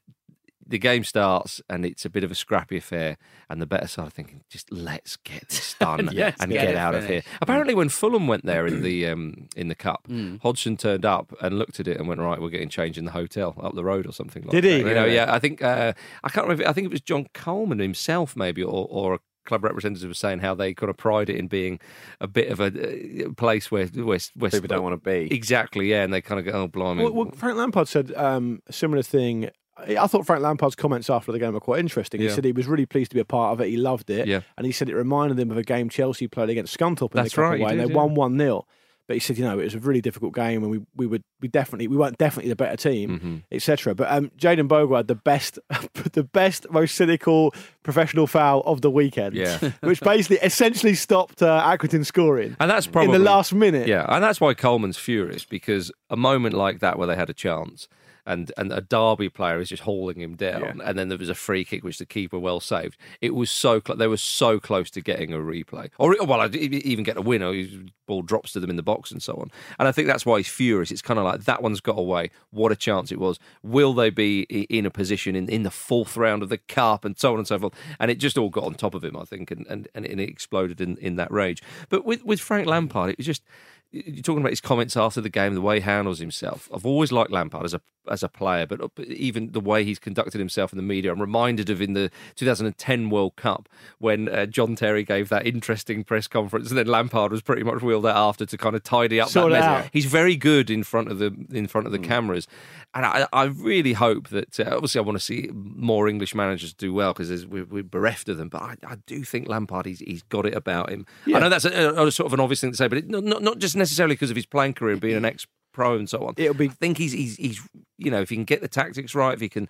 the game starts and it's a bit of a scrappy affair, and the better side are thinking, just let's get this done Yes, and get get, out of here. Apparently, when Fulham went there in the um, in the cup, Hmm. Hodgson turned up and looked at it and went, "Right, we're getting changed in the hotel up the road or something." like Did he? that. You know, yeah. I think uh, I can't remember. I think it was John Coleman himself, maybe, or, or a club representative was saying how they kind of pride it in being a bit of a uh, place where where, where People don't want to be. Exactly, yeah, and they kind of go, "Oh, blimey." Well, well, Frank Lampard said um, a similar thing. I thought Frank Lampard's comments after the game were quite interesting. He Yeah. said he was really pleased to be a part of it. He loved it. Yeah. And he said it reminded him of a game Chelsea played against Scunthorpe in That's the Cup right, he away. did, they yeah. won 1 0. But he said, you know, it was a really difficult game and we, we would we definitely we weren't definitely the better team, Mm-hmm. etc. But um, Jayden Bogle had the best the best, most cynical professional foul of the weekend. Yeah. which basically essentially stopped uh, Accrington scoring. And that's probably in the last minute. Yeah, and that's why Coleman's furious because a moment like that where they had a chance. And, and a Derby player is just hauling him down, and then there was a free kick which the keeper well saved. It was so cl- they were so close to getting a replay, or well, e- even get a win. Or his ball drops to them in the box and so on. And I think that's why he's furious. It's kind of like that one's got away. What a chance it was. Will they be in a position in, in the fourth round of the cup and so on and so forth? And it just all got on top of him, I think, and and, and it exploded in, in that rage. But with with Frank Lampard, it was just you're talking about his comments after the game, the way he handles himself. I've always liked Lampard as a as a player, but but even the way he's conducted himself in the media. I'm reminded of in the 2010 World Cup when uh, John Terry gave that interesting press conference, and then Lampard was pretty much wheeled out after to kind of tidy up Sort that mess. out. He's very good in front of the in front of the cameras, and I, I really hope that uh, obviously I want to see more English managers do well because we're, we're bereft of them. But I, I do think Lampard he's, he's got it about him. I know that's a, a, sort of an obvious thing to say, but it, not, not not just necessarily because of his playing career and being an ex pro and so on. It'll be- I think he's he's he's you know if he can get the tactics right, if he can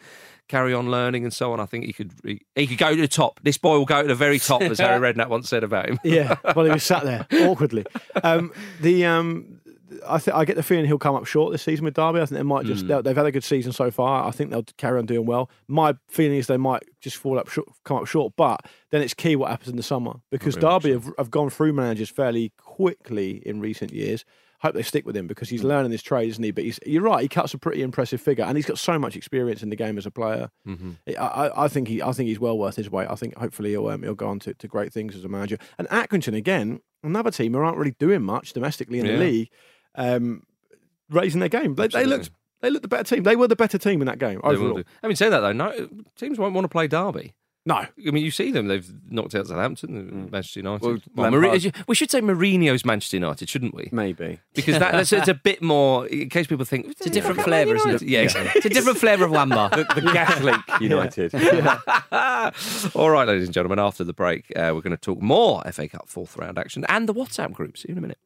carry on learning and so on, I think he could he, he could go to the top. This boy will go to the very top, as Harry Redknapp once said about him. Yeah, well, he was sat there awkwardly. Um, the um, I think I get the feeling he'll come up short this season with Derby. I think they might just they'll- they've had a good season so far. I think they'll carry on doing well. My feeling is they might just fall up short, come up short. But then it's key what happens in the summer because Derby have, have gone through managers fairly quickly in recent years. Hope they stick with him because Hmm. he's learning this trade, isn't he? But he's, you're right; he cuts a pretty impressive figure, and he's got so much experience in the game as a player. Mm-hmm. I, I, I think he, I think he's well worth his weight. I think hopefully he'll, um, he'll go on to, to great things as a manager. And Accrington again, another team who aren't really doing much domestically in Yeah. the league, um, raising their game. They, they looked, they looked the better team. They were the better team in that game overall. do. Having said that, though, no teams won't want to play Derby. No, I mean, you see them; they've knocked out Southampton, Manchester United. Well, Well, Lampard- Mourinho- we should say Mourinho's Manchester United, shouldn't we? Maybe. Because that, that's it's a bit more. In case people think It's a different flavour, isn't it? Yeah, exactly. It's a different flavour of Wham bar. The gas leak United. All right, ladies and gentlemen. After the break, uh, we're going to talk more FA Cup fourth round action and the WhatsApp group. See you in a minute.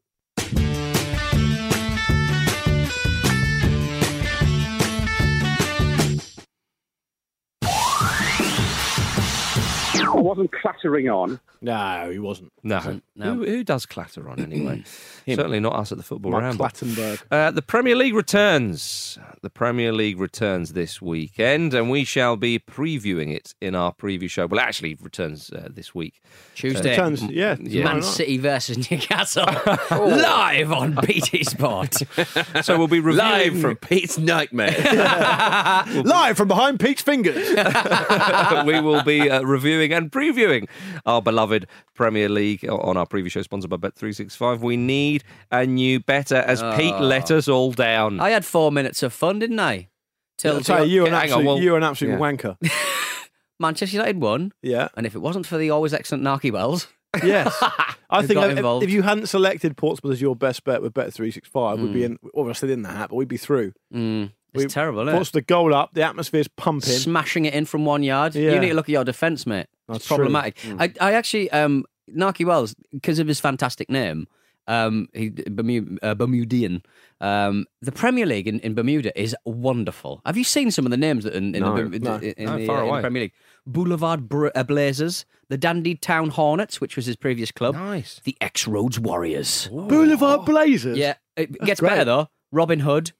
Wasn't clattering on. No, he wasn't. No, no. Who, who does clatter on anyway? Certainly not us at the football Mark ramble. Clattenburg. Uh, the Premier League returns. The Premier League returns this weekend, and we shall be previewing it in our preview show. Well, it actually returns uh, this week. Tuesday. Returns, yeah, Yeah. Man why? City versus Newcastle. Live on BT Sport. So we'll be reviewing Live from Pete's Nightmare. live from behind Pete's fingers. we will be uh, reviewing and previewing our beloved Premier League on our previous show, sponsored by Bet365. We need a new better as Pete let us all down. I had four minutes of fun, didn't I? Till I'll you, you're an Hang on, absolute, well- you're an absolute Yeah. wanker. Manchester United won. Yeah. And if it wasn't for the always excellent Nahki Wells, Yes. I think if, if you hadn't selected Portsmouth as your best bet with Bet three six five, we'd be in. Obviously, in the hat, but we'd be through. mm, it's We- terrible, isn't it? Portsmouth the goal up, the atmosphere's pumping. Smashing it in from one yard. Yeah. You need to look at your defence, mate. That's it's true. problematic. I, I actually, um, Nahki Wells, because of his fantastic name, um, he, Bermu- uh, Bermudian. Um, the Premier League in, in Bermuda is wonderful. Have you seen some of the names that in, in, No. the, No. in, in No, the, uh, in the. Premier League? Boulevard Br- uh, Blazers, the Dandy Town Hornets, which was his previous club, Nice. the X Roads Warriors. Boulevard Blazers. Yeah, it gets great. better though. Robin Hood,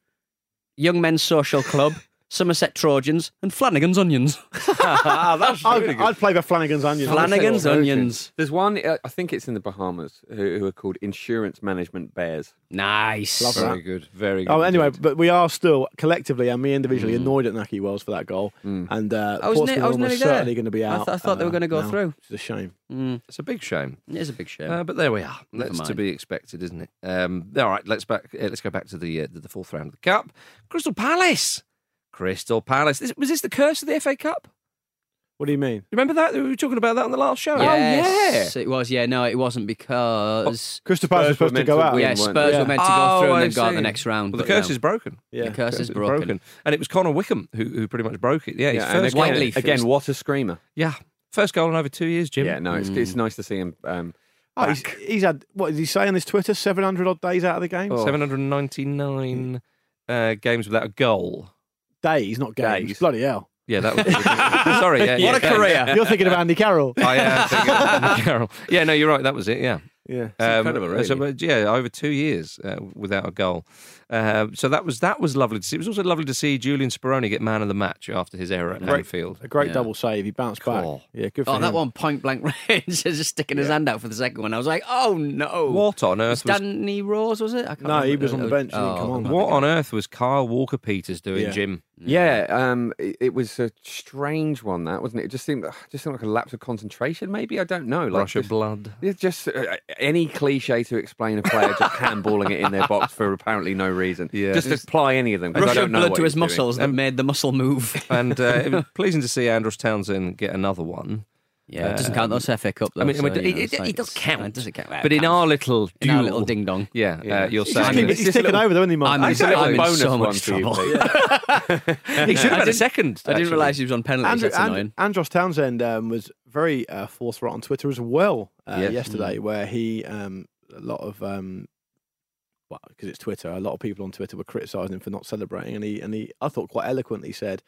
Young Men's Social Club, Somerset Trojans, and Flanagan's Onions. That's I'd, I'd play the Flanagan's Onions. Flanagan's Onions. There's one, uh, I think it's in the Bahamas, who, who are called Insurance Management Bears. Nice. Love that. Very good. Very good. Oh, anyway, indeed. but we are still collectively and me individually annoyed at Nahki Wells for that goal, and uh, I was ne- Portsmouth I was are nearly almost there. certainly going to be I out. th- I thought they were uh, gonna go now, through. Which is a shame. it's a big shame. It is a big shame. Uh, but there we are. Never That's to mind. be expected, isn't it? Um, all right, let's back. Uh, let's go back to the uh, the fourth round of the cup. Crystal Palace. Crystal Palace. This, was this the curse of the FA Cup? What do you mean? Remember that we were talking about that on the last show. Yes, it was. Yeah, no, it wasn't because Crystal Palace was were supposed to go out. win, yeah, weren't Spurs they? were meant to go Oh, through and I then got see. the next round. Well, the curse yeah. is broken. Yeah. The curse is broken. and it was Connor Wickham who, who pretty much broke it. Yeah, his Yeah, and first again, goal. Whiteleaf. again, what a screamer. Yeah, first goal in over two years, Jim. Yeah, no, it's, it's nice to see him. Um, Oh, he's, back. he's had what did he say on his Twitter? Seven hundred odd days out of the game. Oh. 799 uh, games without a goal. Days, not games. Days. Bloody hell! Yeah, that was. sorry, yeah, yeah, What a yeah. career. You're thinking of Andy Carroll. I am thinking of Andy Carroll. Yeah, no, you're right. That was it. Yeah. yeah. Um, incredible, really. So, yeah, over two years uh, without a goal. Uh, so that was that was lovely to see. It was also lovely to see Julian Speroni get man of the match after his error at Great. Anfield. A great Yeah. double save. He bounced Cool. back. Yeah, good for Oh, him. that one point blank range, just sticking his hand out for the second one. I was like, oh no. What on earth was Danny Rose, was it? I can't No, he was on the bench. He Oh, come on. what on earth was Kyle Walker Peters doing, Yeah. Jim? Yeah, um, it, it was a strange one, that wasn't it? It just seemed, just seemed like a lapse of concentration. Maybe I don't know. Like Russia just, blood. Yeah, just uh, any cliche to explain a player just handballing it in their box for apparently no reason. Yeah. just apply any of them. I Rush of blood to his he's doing. muscles that made the muscle move. And uh, it was pleasing to see Andros Townsend get another one. Yeah, it doesn't count those FA Cup. Though, I mean, so, mean, you it, know, it's it, like- it does count. It doesn't count. But in our little in our little ding dong. yeah, Yeah. Uh, you're He's, saying just keep, he's ticking over, though, isn't he, Mark? I'm in, It's a I'm in bonus so much for you, trouble. He should have had a didn't- second. I didn't realise he was on penalties. Andrew, That's annoying. And, Andros Townsend um, was very uh, forthright on Twitter as well uh, Yes. yesterday, where he um, a lot of um, well, because it's Twitter, a lot of people on Twitter were criticising him for not celebrating, and he and he I thought quite eloquently said,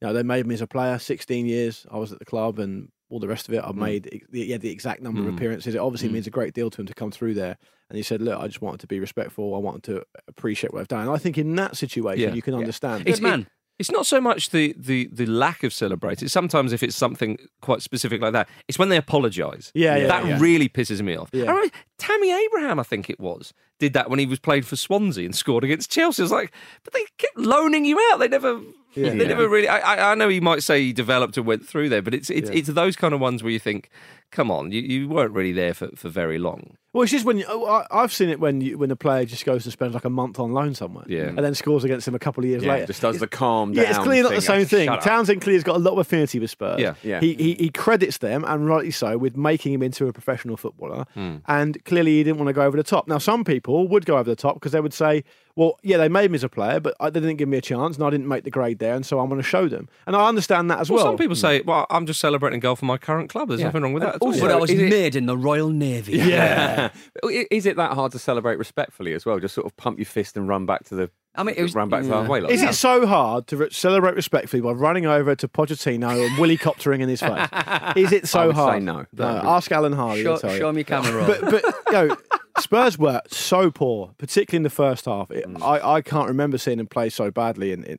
you know, they made me as a player. Sixteen years I was at the club, and all the rest of it, I've made the, yeah, the exact number of Mm. appearances. It obviously Mm. means a great deal to him to come through there. And he said, look, I just wanted to be respectful. I wanted to appreciate what I've done. And I think in that situation, Yeah. you can Yeah. understand. Good man. It's not so much the, the, the lack of celebrating. Sometimes if it's something quite specific like that, it's when they apologise. Yeah, yeah, that yeah. really pisses me off. Yeah. Tammy Abraham, I think it was, did that when he was played for Swansea and scored against Chelsea. I was like, but they kept loaning you out. They never, Yeah. they never really. I, I, know he might say he developed and went through there, but it's it's, Yeah. it's those kind of ones where you think, come on, you, you weren't really there for, for very long. Well, it's just when you, oh, I, I've seen it when you, when a player just goes and spends like a month on loan somewhere, Yeah. and then scores against him a couple of years Yeah, later. just does the calm yeah, it's clearly not the thing. same thing. Shut up. Townsend clearly's got a lot of affinity with Spurs. Yeah. Yeah. He, he he credits them, and rightly so, with making him into a professional footballer. Hmm. And clearly, he didn't want to go over the top. Now, some people would go over the top because they would say, "Well, yeah, they made me as a player, but I, they didn't give me a chance, and I didn't make the grade there, and so I'm going to show them." And I understand that as Well, well. some people say, well, I'm just celebrating a goal for my current club. There's Yeah. nothing wrong with that at all. Also, But I was is it- made in the Royal Navy. Yeah. I- Is it that hard to celebrate respectfully as well? Just sort of pump your fist and run back to the. I mean, it was- run back to yeah. halfway. Like Is it so hard to re- celebrate respectfully by running over to Pochettino and Willy coptering in his face? Is it so I would say hard? no. no ask Alan Hardy. Show, you. show me camera but but you know, Spurs were so poor, particularly in the first half. It, Mm. I, I can't remember seeing them play so badly in, in,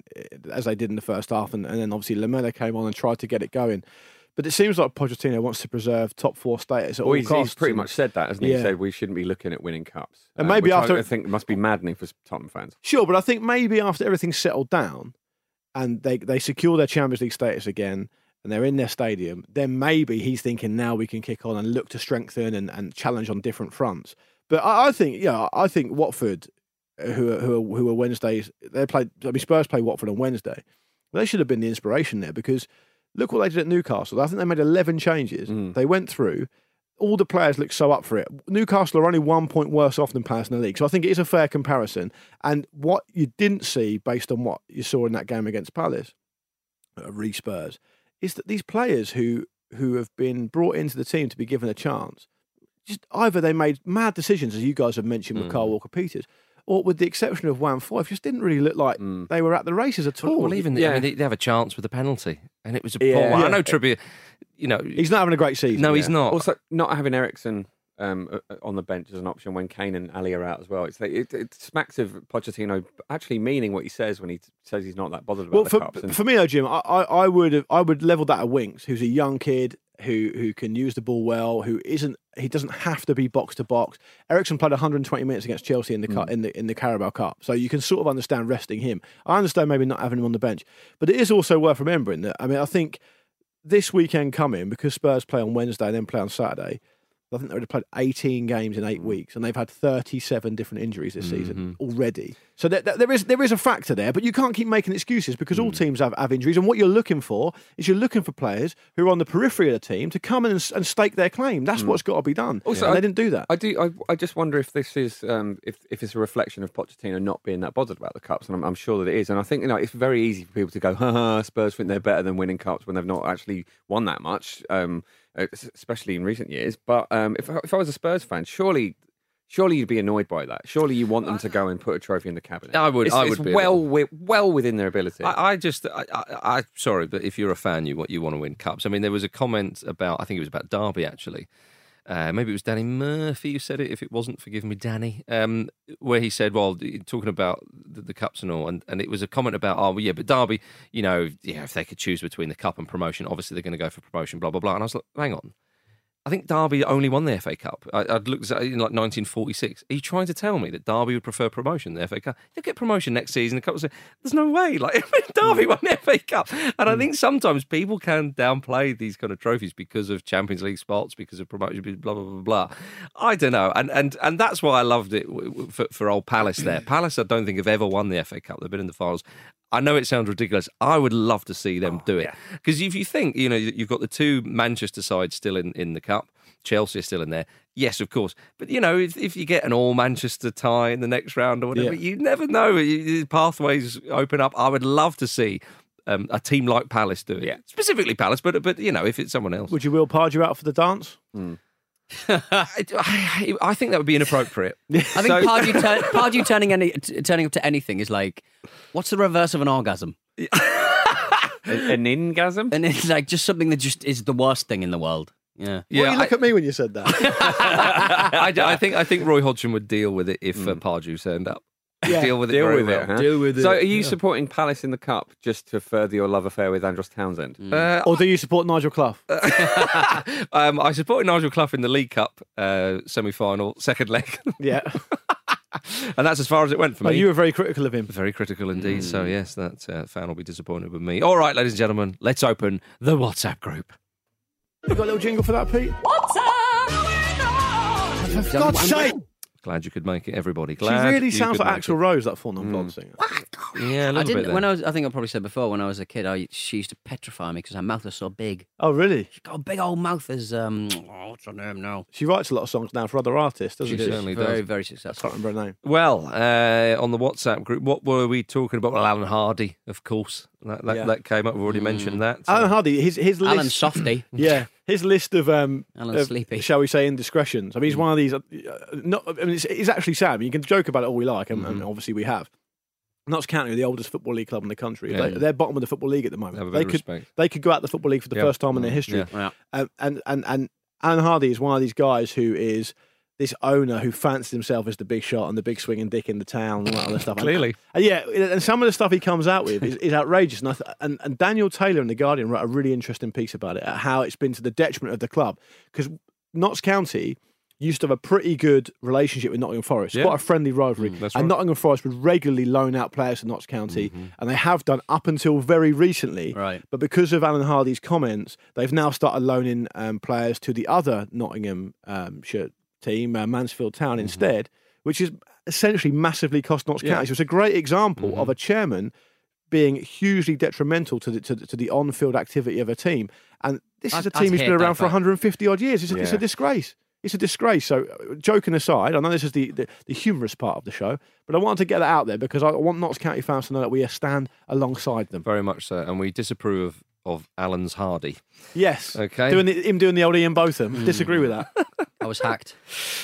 as they did in the first half, and, and then obviously Lamela came on and tried to get it going. But it seems like Pochettino wants to preserve top four status at Well, all he's, costs. he's pretty much said that, hasn't he? Yeah. He said we shouldn't be looking at winning cups. And uh, maybe after- I think it must be maddening for Tottenham fans. Sure, but I think maybe after everything's settled down and they, they secure their Champions League status again and they're in their stadium, then maybe he's thinking now we can kick on and look to strengthen and, and challenge on different fronts. But I, I think, yeah, I think Watford, uh, who are, who are, who are Wednesdays, they played, I mean, Spurs play Watford on Wednesday. They should have been the inspiration there because look what they did at Newcastle. I think they made 11 changes. Mm. They went through. All the players look so up for it. Newcastle are only one point worse off than Palace in the league, so I think it is a fair comparison. And what you didn't see, based on what you saw in that game against Palace, uh, re Spurs, is that these players who who have been brought into the team to be given a chance, just either they made mad decisions, as you guys have mentioned with Carl Walker Peters, or with the exception of Juan Foyth, just didn't really look like they were at the races at all. Well, well, even Yeah. I mean, they, they have a chance with a penalty, and it was a Yeah. poor one. I know Trippier, you know, he's not having a great season. no, he's not. Also, not having Eriksen um, on the bench as an option when Kane and Alli are out as well. It's it, it smacks of Pochettino actually meaning what he says when he says he's not that bothered about Well, the for, cups. And- for me, though, Jim, I, I, I would have, I would level that at Winks, who's a young kid who who can use the ball well, who isn't he doesn't have to be box to box. Eriksen played 120 minutes against Chelsea in the cu- hmm. in the in the Carabao Cup, so you can sort of understand resting him. I understand maybe not having him on the bench, but it is also worth remembering that I mean I think this weekend coming because Spurs play on Wednesday and then play on Saturday. I think they would have played 18 games in eight weeks, and they've had 37 different injuries this season already. So there, there- is there is a factor there, but you can't keep making excuses because all teams have, have injuries. And what you're looking for is you're looking for players who are on the periphery of the team to come in and, and stake their claim. That's what's got to be done. Also, and I- they didn't do that. I do. I, I just wonder if this is um, if if it's a reflection of Pochettino not being that bothered about the cups, and I'm, I'm sure that it is. And I think you know it's very easy for people to go, "Ha ha, Spurs think they're better than winning cups when they've not actually won that much, um, especially in recent years." But um, if I- if I was a Spurs fan, surely. Surely you'd be annoyed by that. Surely you want them to go and put a trophy in the cabinet. I would- It's, I it's be well, little- wi- well within their ability. I, I just, I, I, I, sorry, but if you're a fan, you want you want to win cups. I mean, there was a comment about, I think it was about Derby actually. Uh, maybe it was Danny Murphy who said it. If it wasn't, forgive me, Danny. Um, where he said, "Well, talking about the, the cups and all," and, and it was a comment about, "Oh, well, yeah, but Derby, you know, yeah, if they could choose between the cup and promotion, obviously they're going to go for promotion." Blah blah blah. And I was like, "Hang on." I think Derby only won the FA Cup. I, I'd looked at it in like 1946. Are you trying to tell me that Derby would prefer promotion than the FA Cup? They'll get promotion next season. The cup was, there's no way. Like Derby won the FA Cup, and I hmm. think sometimes people can downplay these kind of trophies because of Champions League spots, because of promotion, blah blah blah blah. I don't know, and and and that's why I loved it for, for old Palace. There, Palace, I don't think have ever won the FA Cup. They've been in the finals. I know it sounds ridiculous. I would love to see them do it because if you think, you know, you've got the two Manchester sides still in, in the cup, Chelsea is still in there. Yes, of course, but you know, if, if you get an all Manchester tie in the next round or whatever, Yeah. you never know. You- Pathways open up. I would love to see. Um, a team like Palace do it, Yeah. specifically Palace, but but you know if it's someone else, Would you will Pardew out for the dance? I, I, I think that would be inappropriate. I think So- Pardew, turn, Pardew turning any t- turning up to anything is like, what's the reverse of an orgasm? an, an ingasm. And it's like just something that just is the worst thing in the world. Yeah. Yeah, Yeah, you look I- at me when you said that. I, I think I think Roy Hodgson would deal with it if uh, Pardew turned up. Yeah. deal with it. Deal very with well. it. Huh? Deal with So, it, are you yeah. supporting Palace in the cup just to further your love affair with Andros Townsend? Uh, or do you support Nigel Clough? um, I supported Nigel Clough in the League Cup uh, semi-final, second leg, yeah. and that's as far as it went for Oh, me. you were very critical of him. Very critical indeed. So yes, that uh, fan will be disappointed with me. All right, ladies and gentlemen, let's open the WhatsApp group. You got a little jingle for that, Pete? For God's sake! Glad you could make it, everybody. Glad. She really sounds like make Axl it. Rose, that full non-blonde mm. singer. Yeah, a I little didn't. bit. When. I was, I think I probably said before. When I was a kid, I she used to petrify me because her mouth was so big. Oh, really? She's got a big old mouth. As um, oh, what's her name now? She writes a lot of songs now for other artists, doesn't She she? certainly very, does. very I successful. can't remember her name. Well, uh, on the WhatsApp group, what were we talking about? Well, Alan Hardy, of course. That, that, Yeah. that came up. We've already mentioned that. Alan Hardy, his his Alan list. Softy. Yeah, his list of um, Alan of, Sleepy. shall we say, indiscretions. I mean, he's one of these. Uh, not, I mean, it's, it's actually sad. I mean, you can joke about it all we like, and, and obviously we have. Notts County are the oldest football league club in the country. Yeah. They, they're bottom of the football league at the moment. Have a they of could respect. they could go out the football league for the Yeah. first time in their history. yeah. Yeah. Um, and and and Alan Hardy is one of these guys who is this owner who fancies himself as the big shot and the big swinging dick in the town and all that other stuff. Clearly. and yeah, and some of the stuff he comes out with is, is outrageous. And, I th- and and Daniel Taylor in the Guardian wrote a really interesting piece about it, how it's been to the detriment of the club because Notts County. Used to have a pretty good relationship with Nottingham Forest, Yeah. quite a friendly rivalry. that's and right. Nottingham Forest would regularly loan out players to Notts County, and they have done up until very recently. Right. But because of Alan Hardy's comments, they've now started loaning um, players to the other Nottingham um, shirt team, uh, Mansfield Town, instead, which is essentially massively cost Notts Yeah. County. So it's a great example of a chairman being hugely detrimental to the, to, the- to the on-field activity of a team. And this is a team who's been that, around for 150 odd years. It's a, it's a disgrace. It's a disgrace. So, joking aside, I know this is the, the, the humorous part of the show, but I wanted to get that out there because I want Notts County fans to know that we stand alongside them. Very much so. And we disapprove of, of Alan's Hardy. Yes. Okay. Doing the, him doing the old Ian Botham. Disagree with that. I was hacked.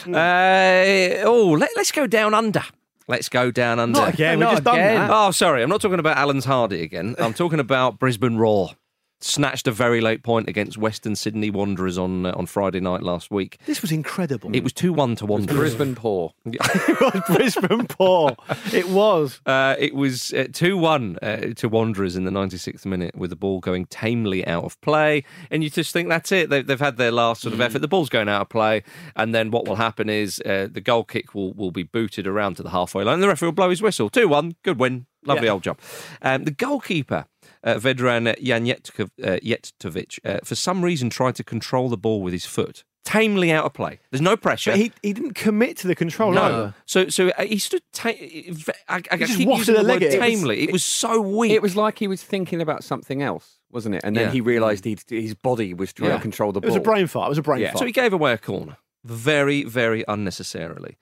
Uh, oh, let, us go down under. Let's go down under. Not again. Not We've just done again. that. Oh, sorry. I'm not talking about Alan's Hardy again. I'm talking about Brisbane Roar. Snatched a very late point against Western Sydney Wanderers on uh, on Friday night last week. This was incredible. It was two one to Wanderers. Brisbane poor. it was Brisbane poor. It was. Uh, it was two one uh, to Wanderers in the ninety sixth minute with the ball going tamely out of play, and you just think that's it. They've, they've had their last sort of effort. The ball's going out of play, and then what will happen is uh, the goal kick will will be booted around to the halfway line. and The referee will blow his whistle. Two one, good win, lovely Yeah. old job. Um, the goalkeeper. Uh, Vedran Janjetovic, uh, uh, for some reason, tried to control the ball with his foot, tamely out of play. There's no pressure. But he, he didn't commit to the control No, either. so so uh, he stood. Ta- I, I, I just keep using a the leg word it. tamely. It was so weak. It was like he was thinking about something else, wasn't it? And then Yeah. he realised he'd, his body was trying Yeah. to control the ball. It was a brain fart. It was a brain Yeah. fart. So he gave away a corner, very, very unnecessarily.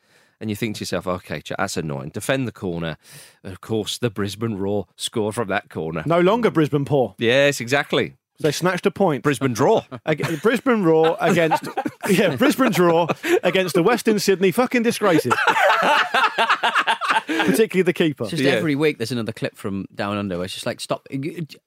And you think to yourself, okay, that's annoying. Defend the corner. Of course, the Brisbane Roar score from that corner. no longer Brisbane poor. Yes, exactly. They snatched a point. Brisbane draw. Ag- Brisbane Roar against yeah Brisbane draw against the Western Sydney fucking disgraces, particularly the keeper. It's just Yeah. every week there's another clip from Down Under where it's just like, stop.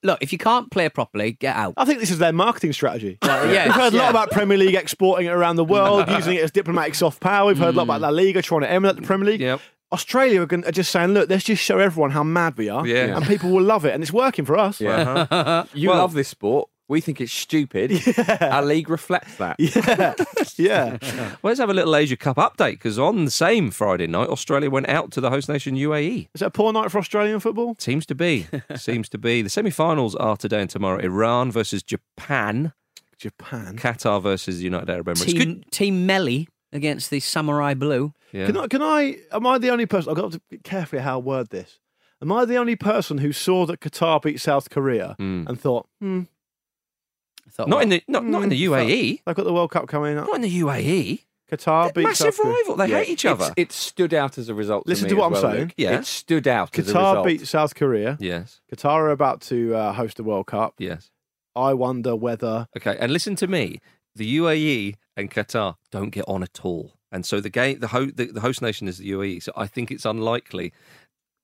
Look, if you can't play properly, get out. I think this is their marketing strategy. yeah, We've heard a lot yeah. about Premier League exporting it around the world, using it as diplomatic soft power. We've heard a lot about La Liga trying to emulate the Premier League. Yep. Australia are, gon- are just saying, look, let's just show everyone how mad we are, Yeah. and people will love it, and it's working for us. Yeah. Uh-huh. you Well- love this sport. We think it's stupid. Our league reflects that. yeah, yeah. Well, let's have a little Asia Cup update because on the same Friday night, Australia went out to the host nation UAE. Is that a poor night for Australian football? Seems to be. Seems to be. The semi finals are today and tomorrow Iran versus Japan, Japan. Qatar versus the United Arab Emirates. Good. Team, team Melly against the Samurai Blue. Yeah. Can I? Can I? Am I the only person? I've got to be carefully how I word this. Am I the only person who saw that Qatar beat South Korea and thought, hmm, I thought, Not well, in the not, not in the hmm, UAE. they've got the World Cup coming up. Not in the UAE. Qatar beat Massive South Korea. rival. They Yeah, hate each it's- other. It stood out as a result. Listen me to what as I'm well, saying. Luke. Yeah. It stood out as a Qatar result. beat South Korea. yes. Qatar are about to uh, host the World Cup. Yes. I wonder whether Okay. And listen to me. The UAE and Qatar don't get on at all. And so the game, the, ho- the, the host nation is the UAE. So I think it's unlikely.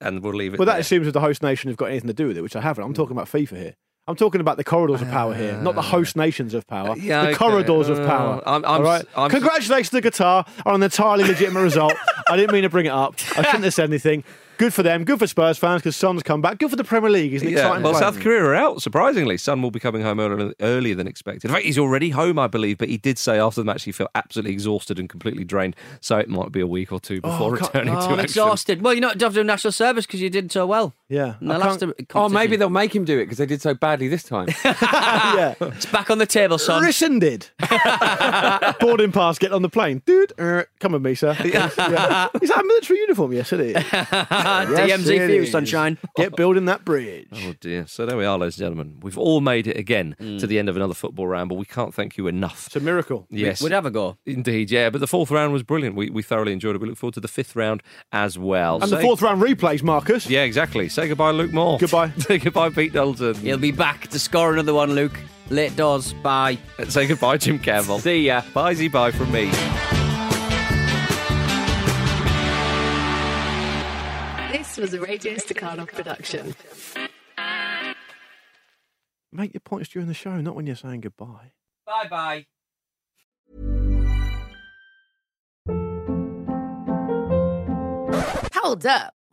And we'll leave it. Well, that there. assumes that the host nation have got anything to do with it, which I haven't. I'm talking about FIFA here. I'm talking about the corridors of power here, not the host nations of power. Yeah, the okay. corridors of Uh, power. I'm- I'm all right. I'm Congratulations to Qatar on an entirely legitimate result. I didn't mean to bring it up. I shouldn't have said anything. Good for them. Good for Spurs fans because Son's come back. Good for the Premier League. He's an Yeah. exciting Well, player. South Korea are out. Surprisingly, Son will be coming home earlier, earlier than expected. In fact, he's already home, I believe. But he did say after the match he felt absolutely exhausted and completely drained. So it might be a week or two before God. returning Oh, to I'm action. exhausted. Well, you're don't have to do national service because you did so well. Yeah. In the last Oh, maybe they'll make him do it because they did so badly this time. yeah. It's back on the table, son. Rescinded. Boarding pass, get on the plane. Dude, er, come with me, sir. Yeah. Is that a military uniform? Yes, it is. Yes, DMZ it for you, sunshine. Get building that bridge. Oh dear. So there we are, ladies and gentlemen. We've all made it again Mm. to the end of another football round, but We can't thank you enough. It's a miracle. Yes. We'd have a go. Indeed, yeah. But the fourth round was brilliant. We, we thoroughly enjoyed it. We look forward to the fifth round as well. And the fourth round replays, Marcus. Yeah, exactly. Say goodbye, Luke Moore. Goodbye. Say goodbye, Pete Dalton. He'll be back to score another one, Luke. Late doors. Bye. Say goodbye, Jim Campbell. See ya. Bye, Z. bye from me. This was a Radio Staccato production. Make your points during the show, not when you're saying goodbye. Bye bye. Hold up.